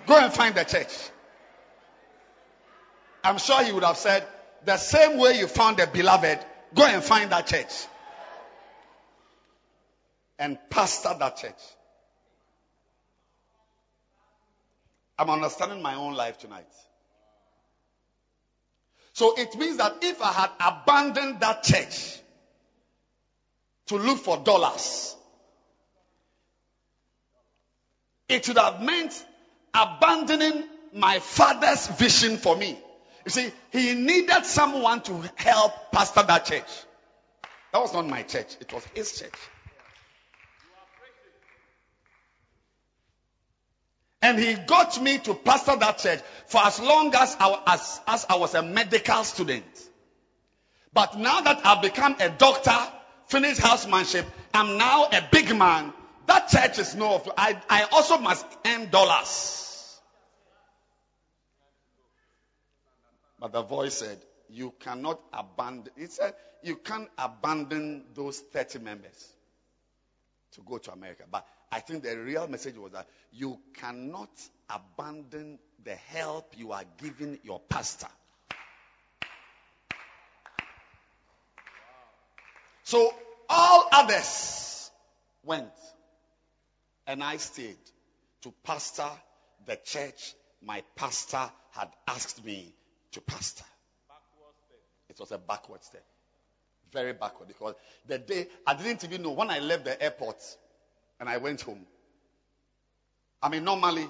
Go and find the church. I'm sure he would have said, the same way you found the beloved, go and find that church. And pastor that church. I'm understanding my own life tonight. So it means that if I had abandoned that church to look for dollars, it would have meant abandoning my father's vision for me. You see, he needed someone to help pastor that church. That was not my church, it was his church. And he got me to pastor that church for as long as I, as, as I was a medical student. But now that I've become a doctor, finished housemanship, I'm now a big man. That church is no, I, I also must earn dollars. But the voice said, You cannot abandon. Said, You can't abandon those 30 members to go to America. But I think the real message was that you cannot abandon the help you are giving your pastor. So all others went, and I stayed to pastor the church my pastor had asked me to pastor. It was a backward step. Very backward because the day I didn't even know when I left the airport and I went home. I mean, normally,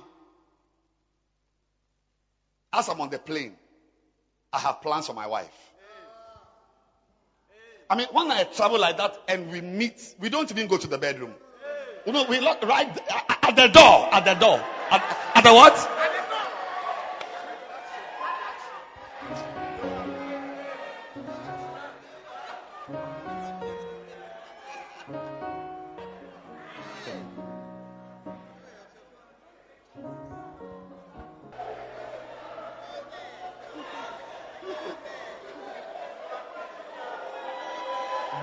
as I'm on the plane, I have plans for my wife. I mean, when I travel like that and we meet, we don't even go to the bedroom. You know, we look right at the door, at the door, at, at the what?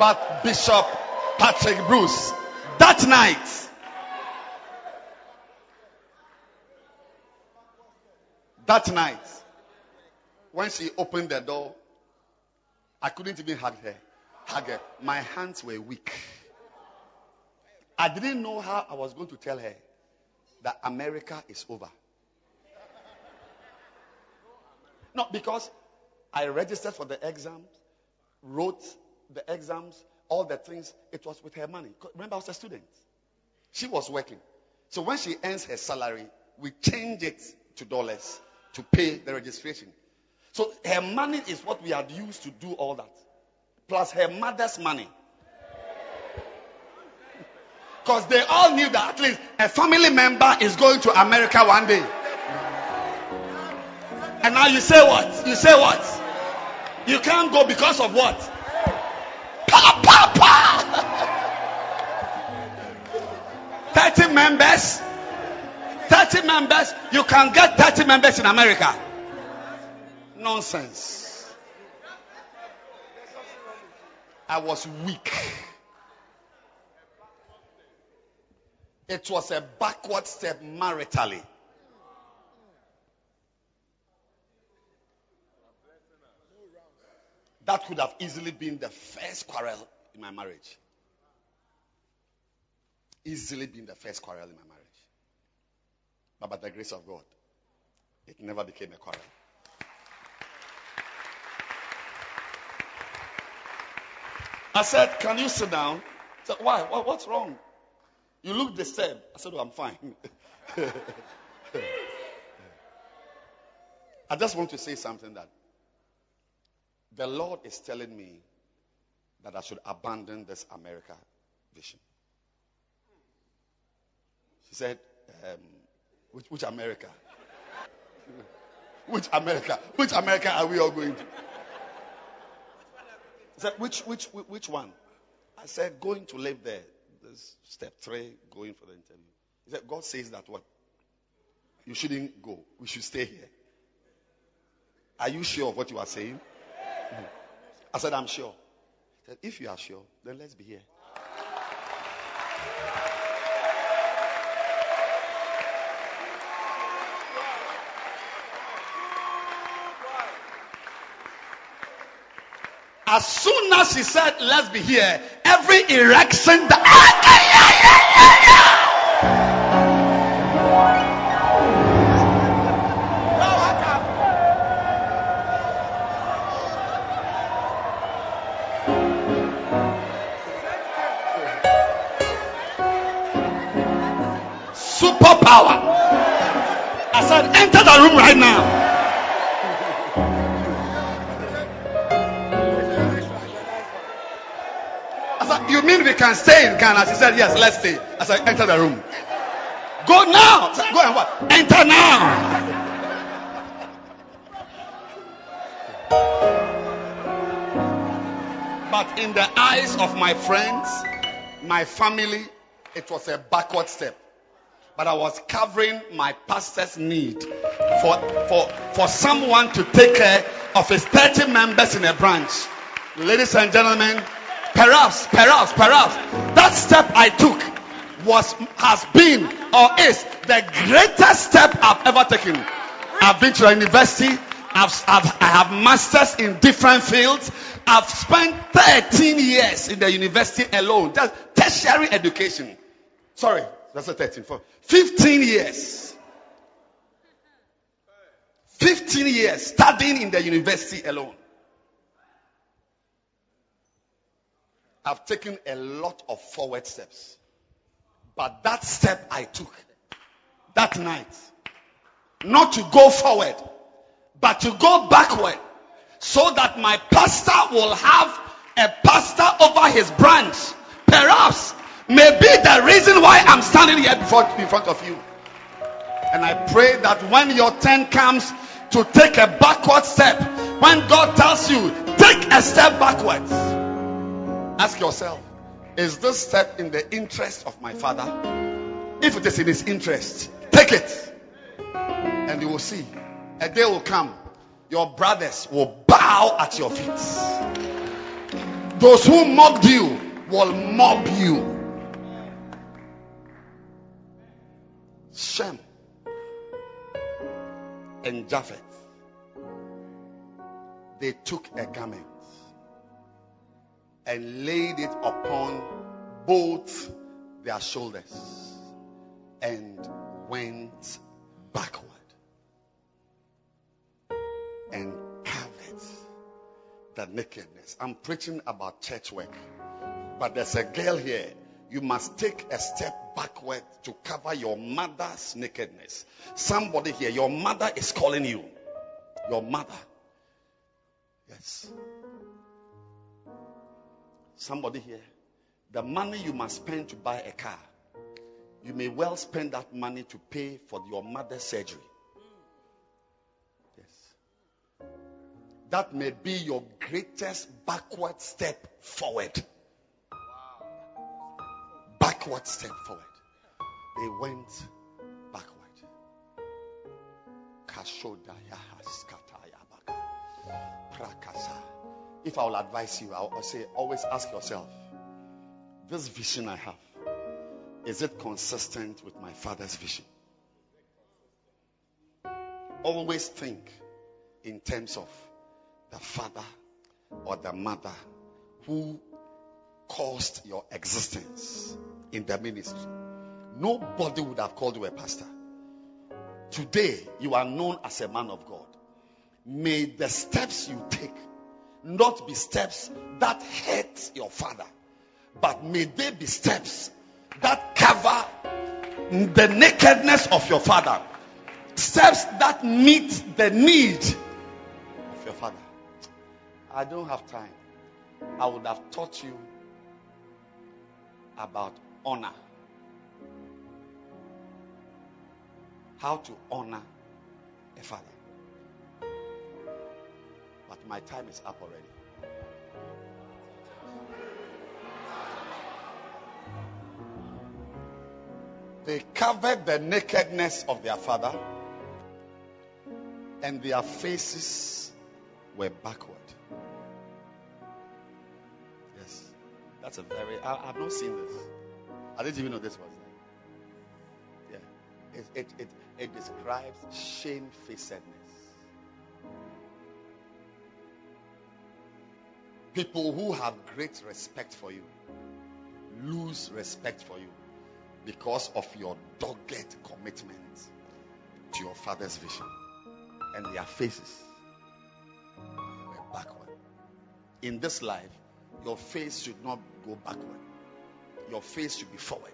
But Bishop Patrick Bruce that night. That night, when she opened the door, I couldn't even hug her. Hug her. My hands were weak. I didn't know how I was going to tell her that America is over. Not because I registered for the exams, wrote the exams, all the things, it was with her money. Remember, I was a student. She was working. So when she earns her salary, we change it to dollars to pay the registration. So her money is what we had used to do all that. Plus her mother's money. <laughs> Because they all knew that at least a family member is going to America one day. And now you say what? You say what? You can't go because of what? 30 members. You can get 30 members in America. Nonsense. I was weak. It was a backward step maritally. That could have easily been the first quarrel in my marriage. easily been the first quarrel in my marriage. But by the grace of God, it never became a quarrel. I said, Can you sit down? He said, Why? What, what's wrong? You look disturbed. I said, Oh, I'm fine. <laughs> I just want to say something that the Lord is telling me that I should abandon this America vision. She said, um, which, which America? which America? Which America are we all going to? Said, which, which, which one? I said, going to live there. This step three, going for the interview. He said, God says that what? You shouldn't go. We should stay here. Are you sure of what you are saying? I said, I'm sure. He said, if you are sure, then let's be here. As soon as she said, let's be here, every erection that. Ah, Superpower. I said, enter the room right now. We can stay in Ghana? She said, Yes, let's stay. As I Enter the room. Go now. Go and what? Enter now. But in the eyes of my friends, my family, it was a backward step. But I was covering my pastor's need for, for, for someone to take care of his 30 members in a branch. Ladies and gentlemen, Perhaps, perhaps, perhaps that step I took was has been or is the greatest step I've ever taken. I've been to a university. I've, I've I have masters in different fields. I've spent 13 years in the university alone, just tertiary education. Sorry, that's a 13. For 15 years. 15 years studying in the university alone. I've taken a lot of forward steps. But that step I took that night, not to go forward, but to go backward, so that my pastor will have a pastor over his branch. Perhaps, may be the reason why I'm standing here before, in front of you. And I pray that when your turn comes to take a backward step, when God tells you, take a step backwards Ask yourself, is this step in the interest of my father? If it is in his interest, take it. And you will see. A day will come, your brothers will bow at your feet. Those who mocked you will mob you. Shem and Japheth, they took a garment and laid it upon both their shoulders and went backward and covered the nakedness. I'm preaching about church work, but there's a girl here. You must take a step backward to cover your mother's nakedness. Somebody here, your mother is calling you. Your mother. Yes. Somebody here, the money you must spend to buy a car, you may well spend that money to pay for your mother's surgery. Yes. That may be your greatest backward step forward. Backward step forward. They went backward. Prakasa. If I will advise you, I'll say always ask yourself this vision I have, is it consistent with my father's vision? Always think in terms of the father or the mother who caused your existence in the ministry, nobody would have called you a pastor. Today, you are known as a man of God. May the steps you take not be steps that hurt your father, but may they be steps that cover the nakedness of your father. Steps that meet the need of your father. I don't have time. I would have taught you about honor. How to honor a father. But my time is up already. They covered the nakedness of their father, and their faces were backward. Yes, that's a very. I, have not seen this. I didn't even know this was there. Yeah, it, it, it, it describes shamefacedness. People who have great respect for you lose respect for you because of your dogged commitment to your father's vision. And their faces were backward. In this life, your face should not go backward, your face should be forward.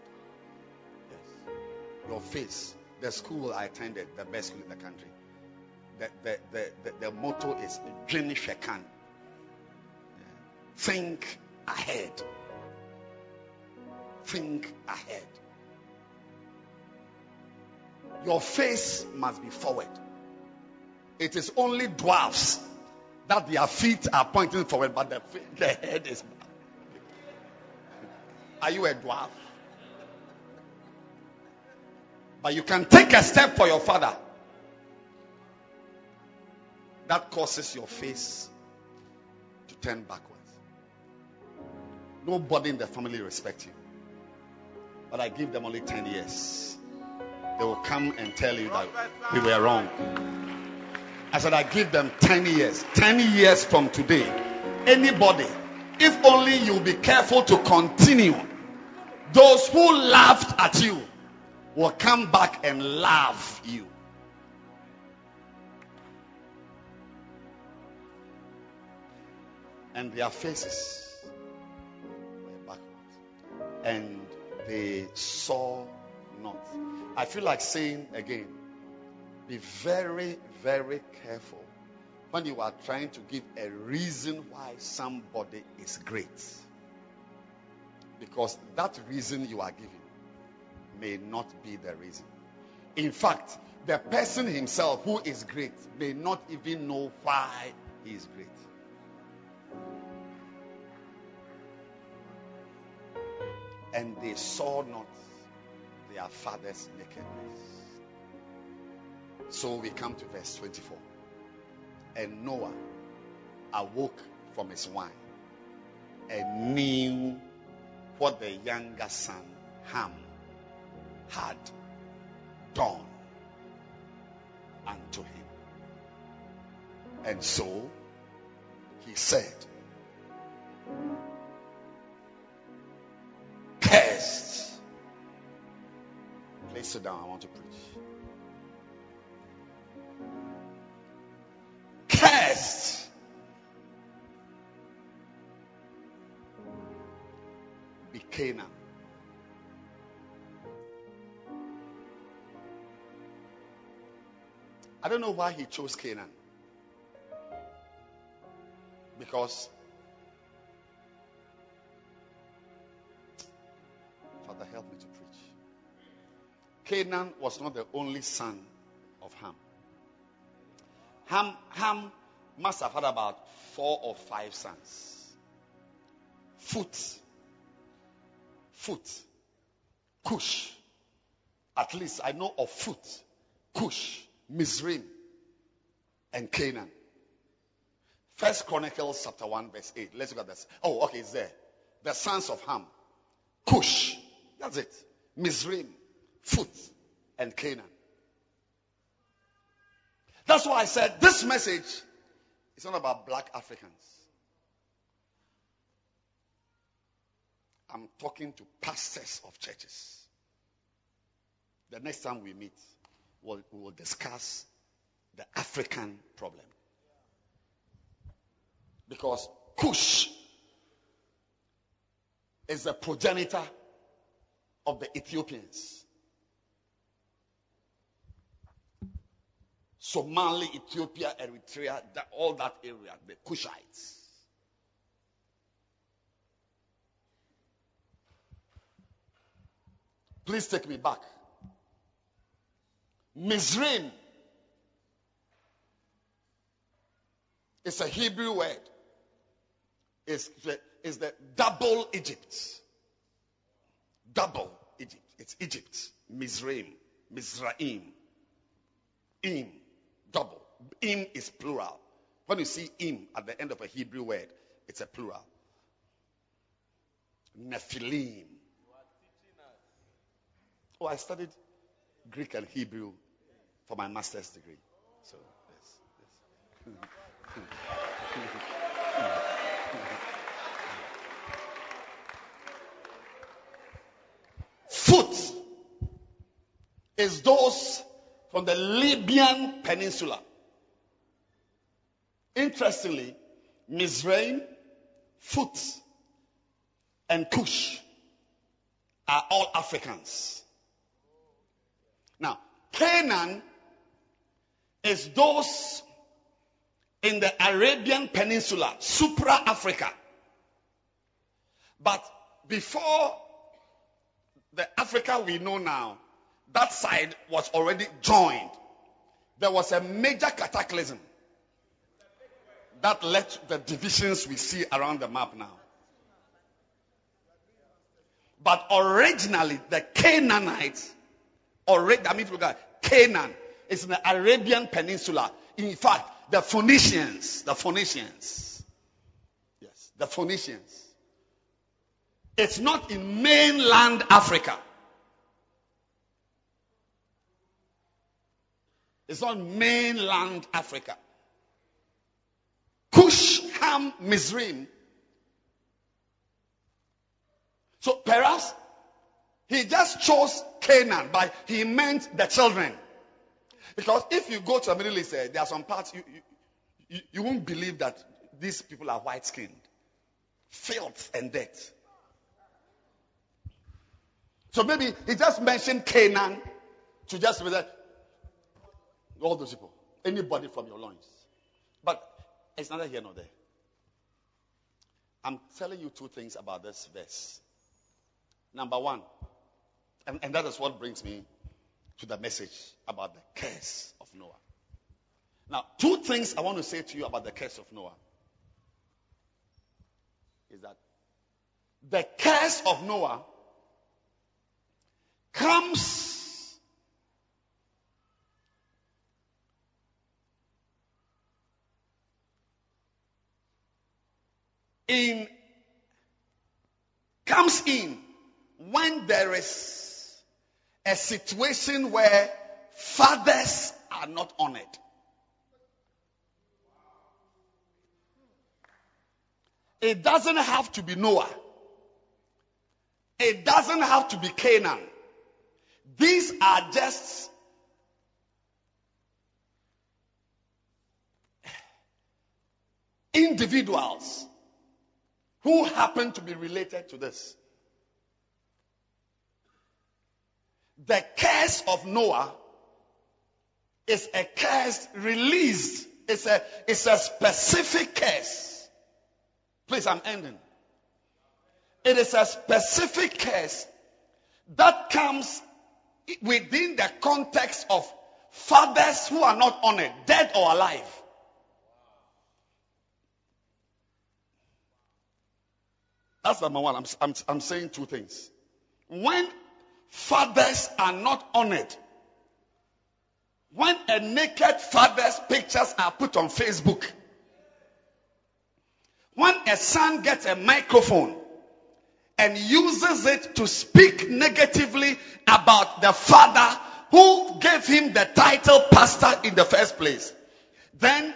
Yes. Your face. The school I attended, the best school in the country, the, the, the, the, the motto is Dwen Hwe Kan. Think ahead. Think ahead. Your face must be forward. It is only dwarfs that their feet are pointing forward, but the, the head is back. Are you a dwarf? But you can take a step for your father. That causes your face to turn backwards. Nobody in the family respects you. But I give them only 10 years. They will come and tell you that we were wrong. I said, I give them 10 years. 10 years from today. Anybody, if only you be careful to continue, those who laughed at you will come back and laugh you. And their faces and they saw not. I feel like saying again be very, very careful when you are trying to give a reason why somebody is great. Because that reason you are giving may not be the reason. In fact, the person himself who is great may not even know why he is great. And they saw not their father's nakedness. So we come to verse 24. And Noah awoke from his wine and knew what the younger son Ham had done unto him. And so he said, Cursed. Please sit down. I want to preach. Cursed. Be Canaan. I don't know why he chose Canaan. Because Canaan was not the only son of Ham. Ham, Ham must have had about four or five sons. Phut, Phut, Cush. At least I know of Phut, Cush, Mizraim, and Canaan. First Chronicles chapter 1, verse 8. Let's look at this. Oh, okay, it's there. The sons of Ham. Cush. That's it. Mizraim, Phut, and Canaan. That's why I said this message is not about black Africans. I'm talking to pastors of churches. The next time we meet, we'll, we will discuss the African problem. Because Cush is the progenitor of the Ethiopians. Somali, Ethiopia, Eritrea, that, all that area, the Cushites. Please take me back. Mizraim is a Hebrew word. It's the, it's the double Egypt. Double Egypt. It's Egypt. Mizraim. Mizraim. Im. Double. Im is plural. When you see im at the end of a Hebrew word, it's a plural. Nephilim. Oh, I studied Greek and Hebrew for my master's degree. So, yes, yes. <laughs> Phut is those from the Libyan Peninsula. Interestingly, Mizraim, Phut, and Cush are all Africans. Now, Canaan is those in the Arabian Peninsula, Supra Africa. But before the Africa we know now, that side was already joined. There was a major cataclysm that led to the divisions we see around the map now. But originally, the Canaanites, already, I mean, look at Canaan, is in the Arabian Peninsula. In fact, the Phoenicians, the Phoenicians, yes, the Phoenicians. It's not in mainland Africa. It's not mainland Africa. Cush, Ham, Mizraim. So perhaps he just chose Canaan, but he meant the children. Because if you go to the Middle East, eh, there are some parts you, you, you won't believe that these people are white skinned. Filth and death. So maybe he just mentioned Canaan to just all those people, anybody from your loins. But it's neither here nor there. I'm telling you two things about this verse. Number one, and, and that is what brings me to the message about the curse of Noah. Now, two things I want to say to you about the curse of Noah is that the curse of Noah comes in comes in when there is a situation where fathers are not honored. It doesn't have to be Noah. It doesn't have to be Canaan. These are just individuals who happen to be related to this. The curse of Noah is a curse released. It's a, it's a specific curse. Please, I'm ending. It is a specific curse that comes within the context of fathers who are not honored, dead or alive. That's number one. I'm, I'm, I'm saying two things. When fathers are not honored, when a naked father's pictures are put on Facebook, when a son gets a microphone and uses it to speak negatively about the father who gave him the title pastor in the first place, then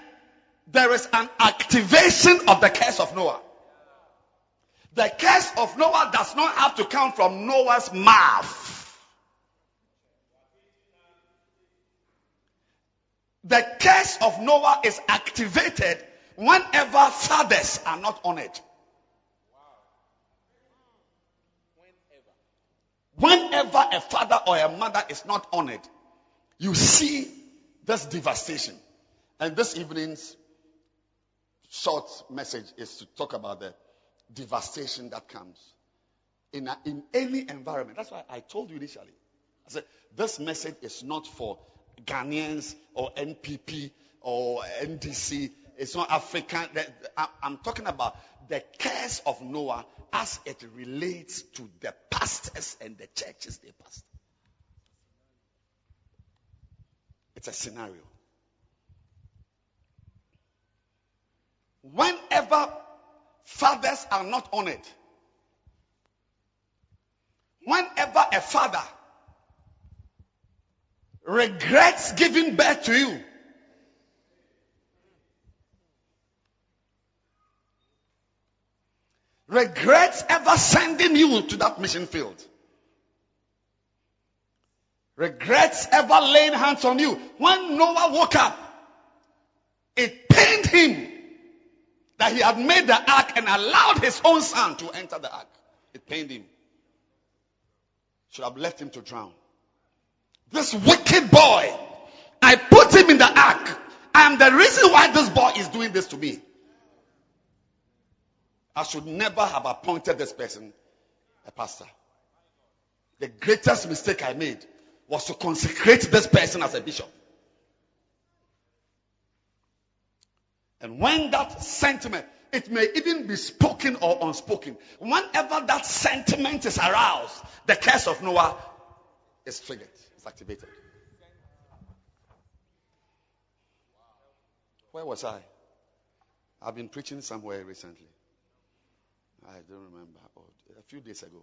there is an activation of the curse of Noah. The curse of Noah does not have to come from Noah's mouth. The curse of Noah is activated whenever fathers are not on it. Whenever a father or a mother is not on it, you see this devastation. And this evening's short message is to talk about the devastation that comes in, a, in any environment. That's why I told you initially. I said, this message is not for Ghanaians or NPP or NDC. It's not African. I'm talking about the curse of Noah as it relates to the pastors and the churches they pastor. It's a scenario. Whenever fathers are not honored, whenever a father regrets giving birth to you, regrets ever sending you to that mission field, regrets ever laying hands on you. When Noah woke up, it pained him that he had made the ark and allowed his own son to enter the ark. It pained him. Should have left him to drown. This wicked boy, I put him in the ark. I am the reason why this boy is doing this to me. I should never have appointed this person a pastor. The greatest mistake I made was to consecrate this person as a bishop. And when that sentiment, it may even be spoken or unspoken, whenever that sentiment is aroused, the curse of Noah is triggered, it's activated. Where was I? I've been preaching somewhere recently. I don't remember. Oh, a few days ago.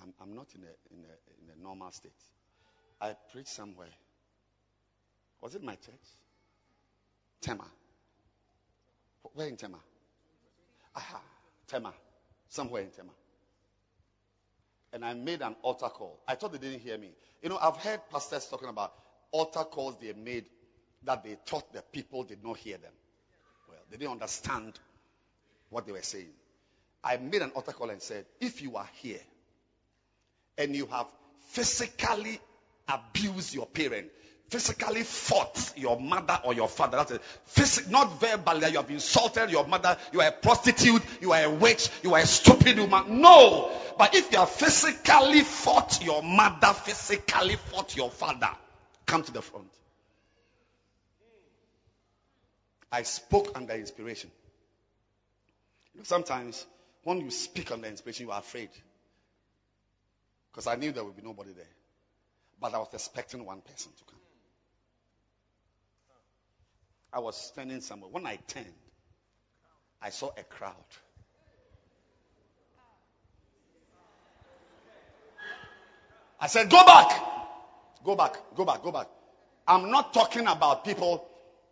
I'm, I'm not in a, in, a, in a normal state. I preached somewhere. Was it my church? Tema. Where in Tema? Aha, Tema. Somewhere in Tema. And I made an altar call. I thought they didn't hear me. You know, I've heard pastors talking about altar calls they made that they thought the people did not hear them. Well, they didn't understand what they were saying. I made an altar call and said, if you are here and you have physically abused your parent, physically fought your mother or your father. That's not verbally. You have insulted your mother. You are a prostitute. You are a witch. You are a stupid woman. No. But if you have physically fought your mother, physically fought your father, come to the front. I spoke under inspiration. Sometimes when you speak under inspiration, you are afraid. Because I knew there would be nobody there. But I was expecting one person to come. I was standing somewhere. When I turned, I saw a crowd. I said, Go back. Go back. Go back. Go back. I'm not talking about people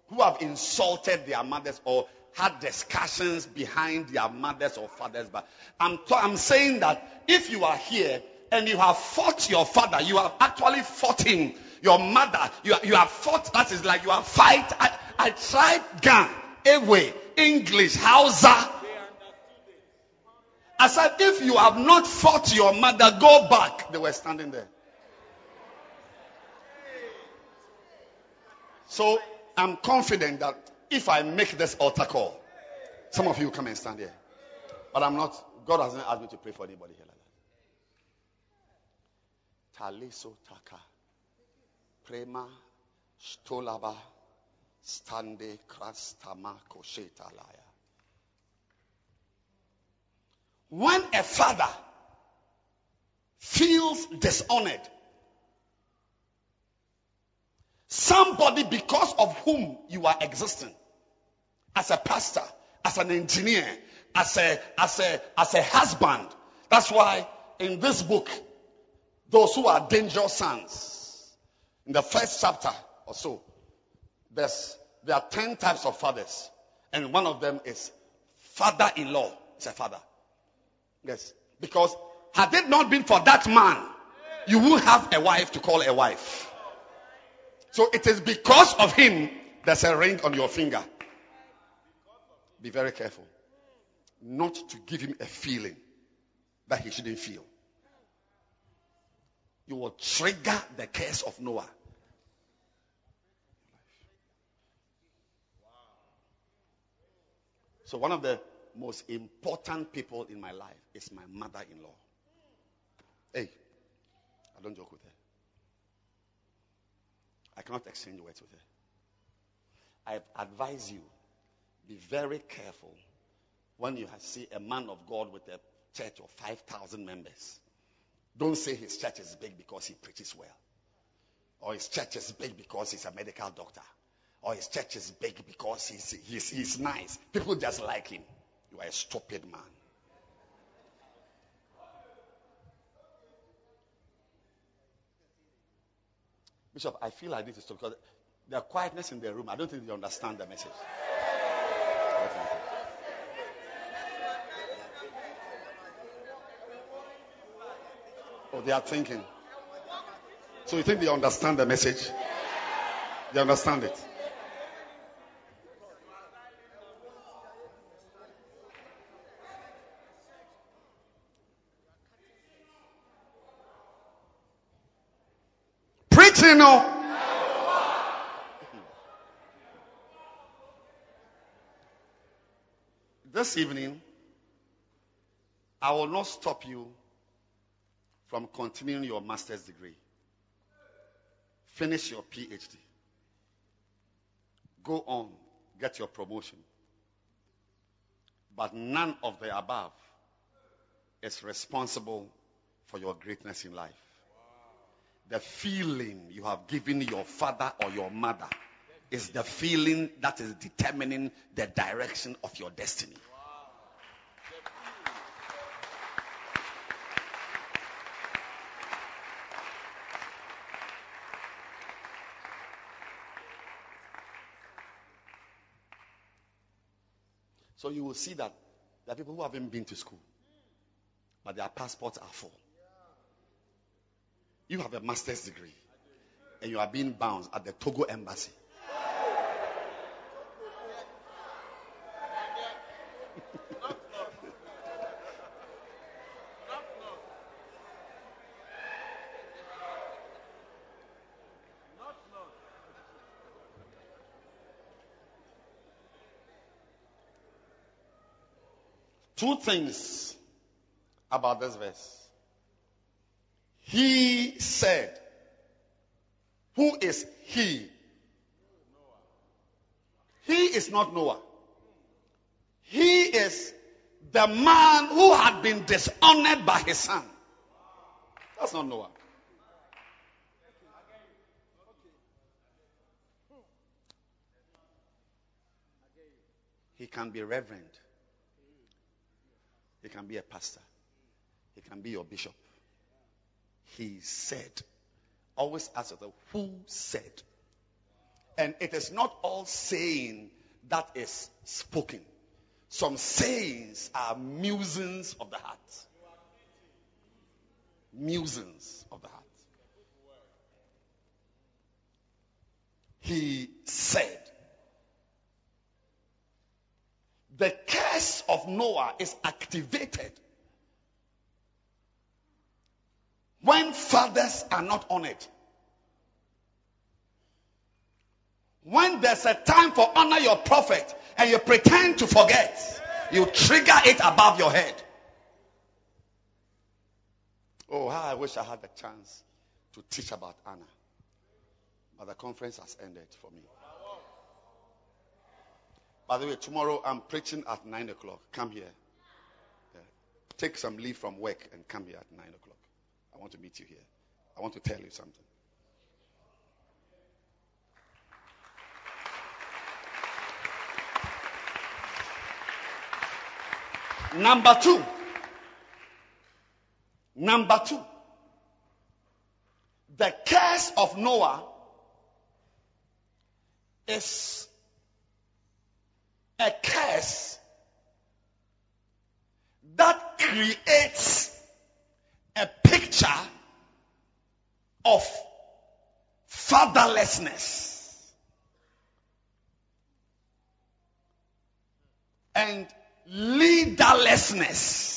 who have insulted their mothers or had discussions behind their mothers or fathers. But I'm, t- I'm saying that if you are here and you have fought your father, you have actually fought him, your mother, you, you have fought, that is like you have fight. I, tried Gan, Ewe, English, Hausa. I said, if you have not fought your mother, go back. They were standing there. So I'm confident that if I make this altar call, some of you come and stand here. But I'm not, God hasn't asked me to pray for anybody here like that. Taliso taka. Prema stolaba stande. When a father feels dishonored, somebody because of whom you are existing, as a pastor, as an engineer, as a, as a, as a husband. That's why in this book, those who are dangerous sons, in the first chapter or so, there's, there are 10 types of fathers. And one of them is father-in-law. It's a father. Yes. Because had it not been for that man, you would have a wife to call a wife. So it is because of him there's a ring on your finger. Be very careful not to give him a feeling that he shouldn't feel. You will trigger the curse of Noah. So, one of the most important people in my life is my mother in law. Hey, I don't joke with her. I cannot exchange words with her. I advise you be very careful when you see a man of God with a church of 5,000 members. Don't say his church is big because he preaches well, or his church is big because he's a medical doctor, or his church is big because he's, he's, he's nice. People just like him. You are a stupid man. Bishop, I feel like this is because the quietness in the room. I don't think they understand the message. Oh, they are thinking. So you think they understand the message? They understand it. Preaching, no. This evening, I will not stop you from continuing your master's degree. Finish your PhD. Go on, get your promotion. But none of the above is responsible for your greatness in life. The feeling you have given your father or your mother is the feeling that is determining the direction of your destiny. So you will see that there are people who haven't been to school, but their passports are full. You have a master's degree, and you are being bounced at the Togo embassy. Two things about this verse. He said, Who is he? He is not Noah. He is the man who had been dishonored by his son. That's not Noah. He can be reverend. He can be a pastor. He can be your bishop. He said, always ask yourself, who said? And it is not all saying that is spoken. Some sayings are musings of the heart. Musings of the heart. He said, the curse of Noah is activated when fathers are not honored. When there's a time for honor your prophet and you pretend to forget, you trigger it above your head. Oh, how I wish I had the chance to teach about Anna. But the conference has ended for me. By the way, tomorrow I'm preaching at 9 o'clock. Come here. Yeah. Take some leave from work and come here at 9 o'clock. I want to meet you here. I want to tell you something. Number two. Number two. The curse of Noah is a curse that creates a picture of fatherlessness and leaderlessness.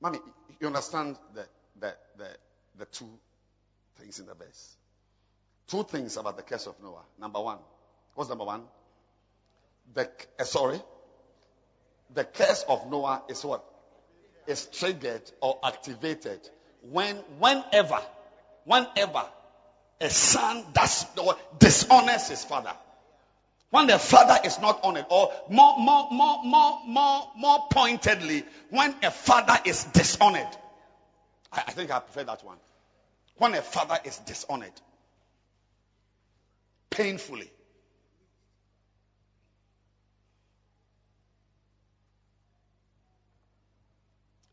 Mommy, you understand the, the, the, the two things in the verse? Two things about the curse of Noah. Number one. What's number one? The, uh, sorry. The curse of Noah is what? Is triggered or activated when, whenever, whenever a son does dishonors his father. When the father is not honored, or more, more, more, more, more, more pointedly, when a father is dishonored. I, I think I prefer that one. When a father is dishonored, painfully.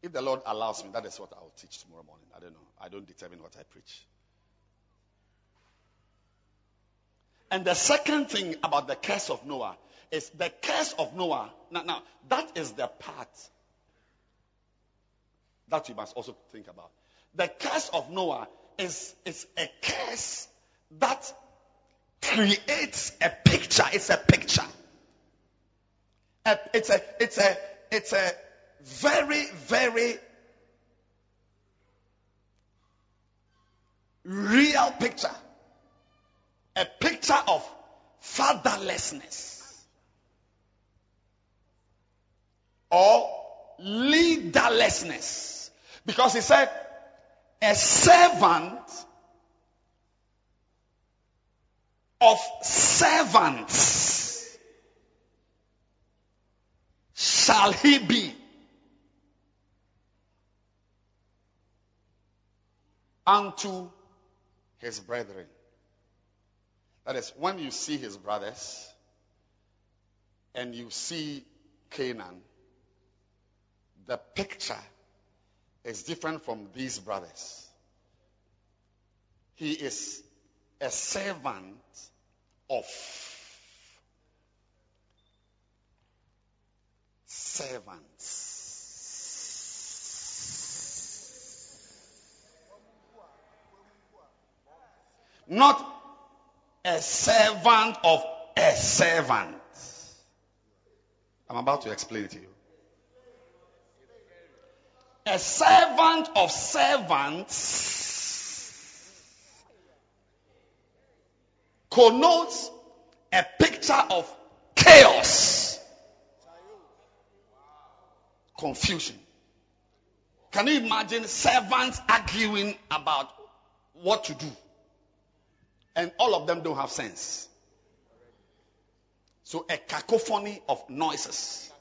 If the Lord allows me, that is what I will teach tomorrow morning. I don't know. I don't determine what I preach. And the second thing about the curse of Noah is the curse of Noah. Now, now that is the part that you must also think about. The curse of Noah is, is a curse that creates a picture. It's a picture. It's a, it's a, it's a very, very real picture a picture of fatherlessness or leaderlessness. Because he said, a servant of servants shall he be. Unto his brethren. That is, when you see his brothers and you see Canaan, the picture is different from these brothers. He is a servant of servants. Not a servant of a servant. I'm about to explain it to you. A servant of servants connotes a picture of chaos, confusion. Can you imagine servants arguing about what to do? And all of them don't have sense. So a cacophony of noises.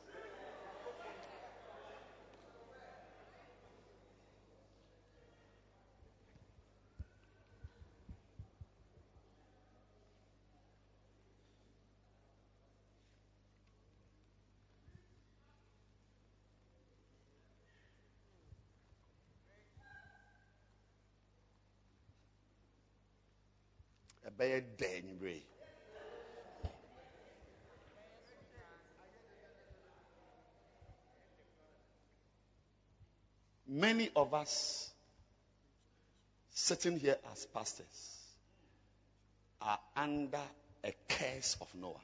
Ɛbɛyɛ dɛ Many of us sitting here as pastors are under a curse of Noah.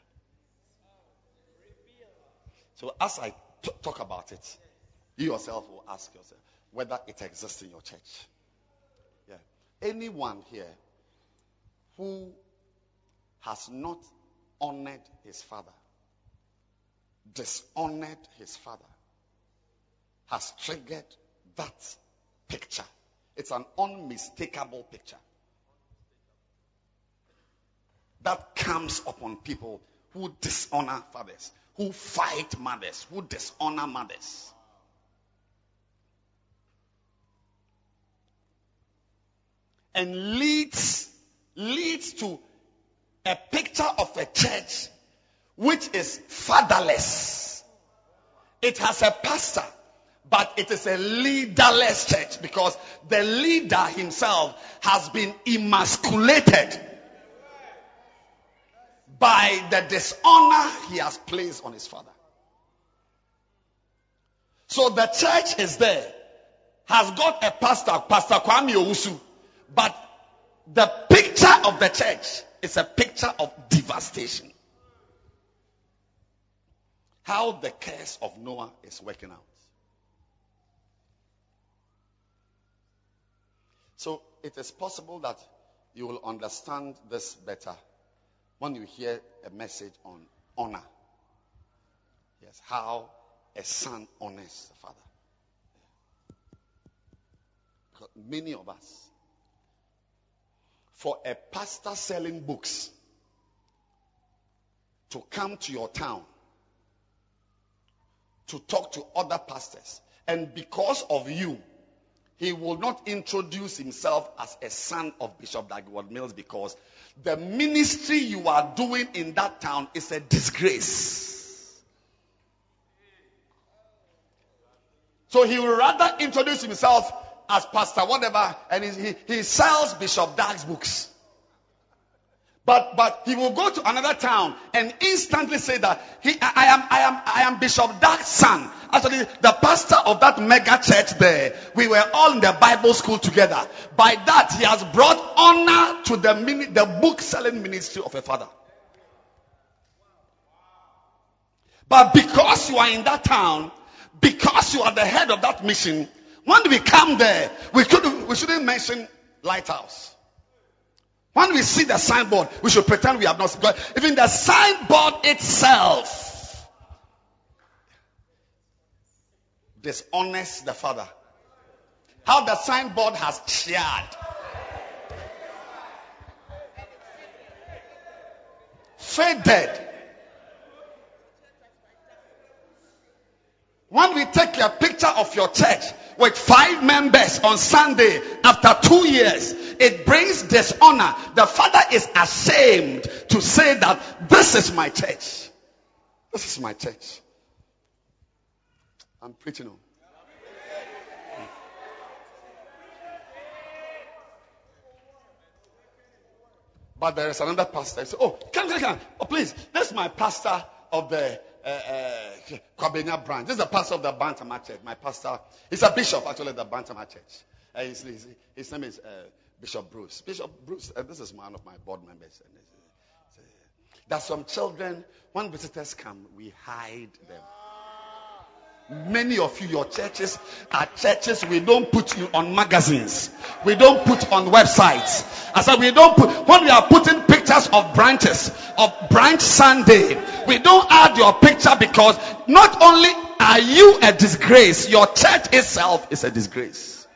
So, as I t- talk about it, you yourself will ask yourself whether it exists in your church. Yeah. Anyone here who has not honored his father, dishonored his father, has triggered that picture. It's an unmistakable picture that comes upon people who dishonor fathers, who fight mothers, who dishonor mothers. And leads leads to a picture of a church which is fatherless. It has a pastor, but it is a leaderless church because the leader himself has been emasculated by the dishonor he has placed on his father. So the church is there, has got a pastor, Pastor Kwame Owusu, but the of the church is a picture of devastation. How the curse of Noah is working out. So it is possible that you will understand this better when you hear a message on honor. Yes, how a son honors the father. Because many of us, for a pastor selling books to come to your town to talk to other pastors, and because of you, he will not introduce himself as a son of Bishop Dag Heward-Mills because the ministry you are doing in that town is a disgrace. So he will rather introduce himself as pastor, whatever, and he, he sells Bishop Dag's books. But but he will go to another town and instantly say that he I am I am I am Bishop Dag's son. Actually, the pastor of that mega church there, we were all in the Bible school together. By that, he has brought honor to the mini, the book selling ministry of a father. But because you are in that town, because you are the head of that mission, when we come there, we could we shouldn't mention lighthouse. When we see the signboard, we should pretend we have not seen. Even the signboard itself dishonors the father. How the signboard has cheered. Faded. When we take a picture of your church with five members on Sunday after two years, it brings dishonor. The father is ashamed to say that this is my church. This is my church. I'm preaching on. But there is another pastor. So, oh, come, come, come. Oh, please. This is my pastor of the uh, uh, Kwabena branch. This is the pastor of the Bantama Church. My pastor, he's a bishop actually, the Bantama Church. Uh, his, his, his, name is uh, Bishop Bruce. Bishop Bruce, this is one of my board members. There's some children, when visitors come, we hide them. Many of you, your churches are churches we don't put you on magazines. We don't put on websites. I said we don't put, when we are putting pictures of branches, of branch Sunday, we don't add your picture because not only are you a disgrace, your church itself is a disgrace.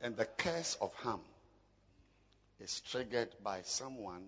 And the curse of Ham is triggered by someone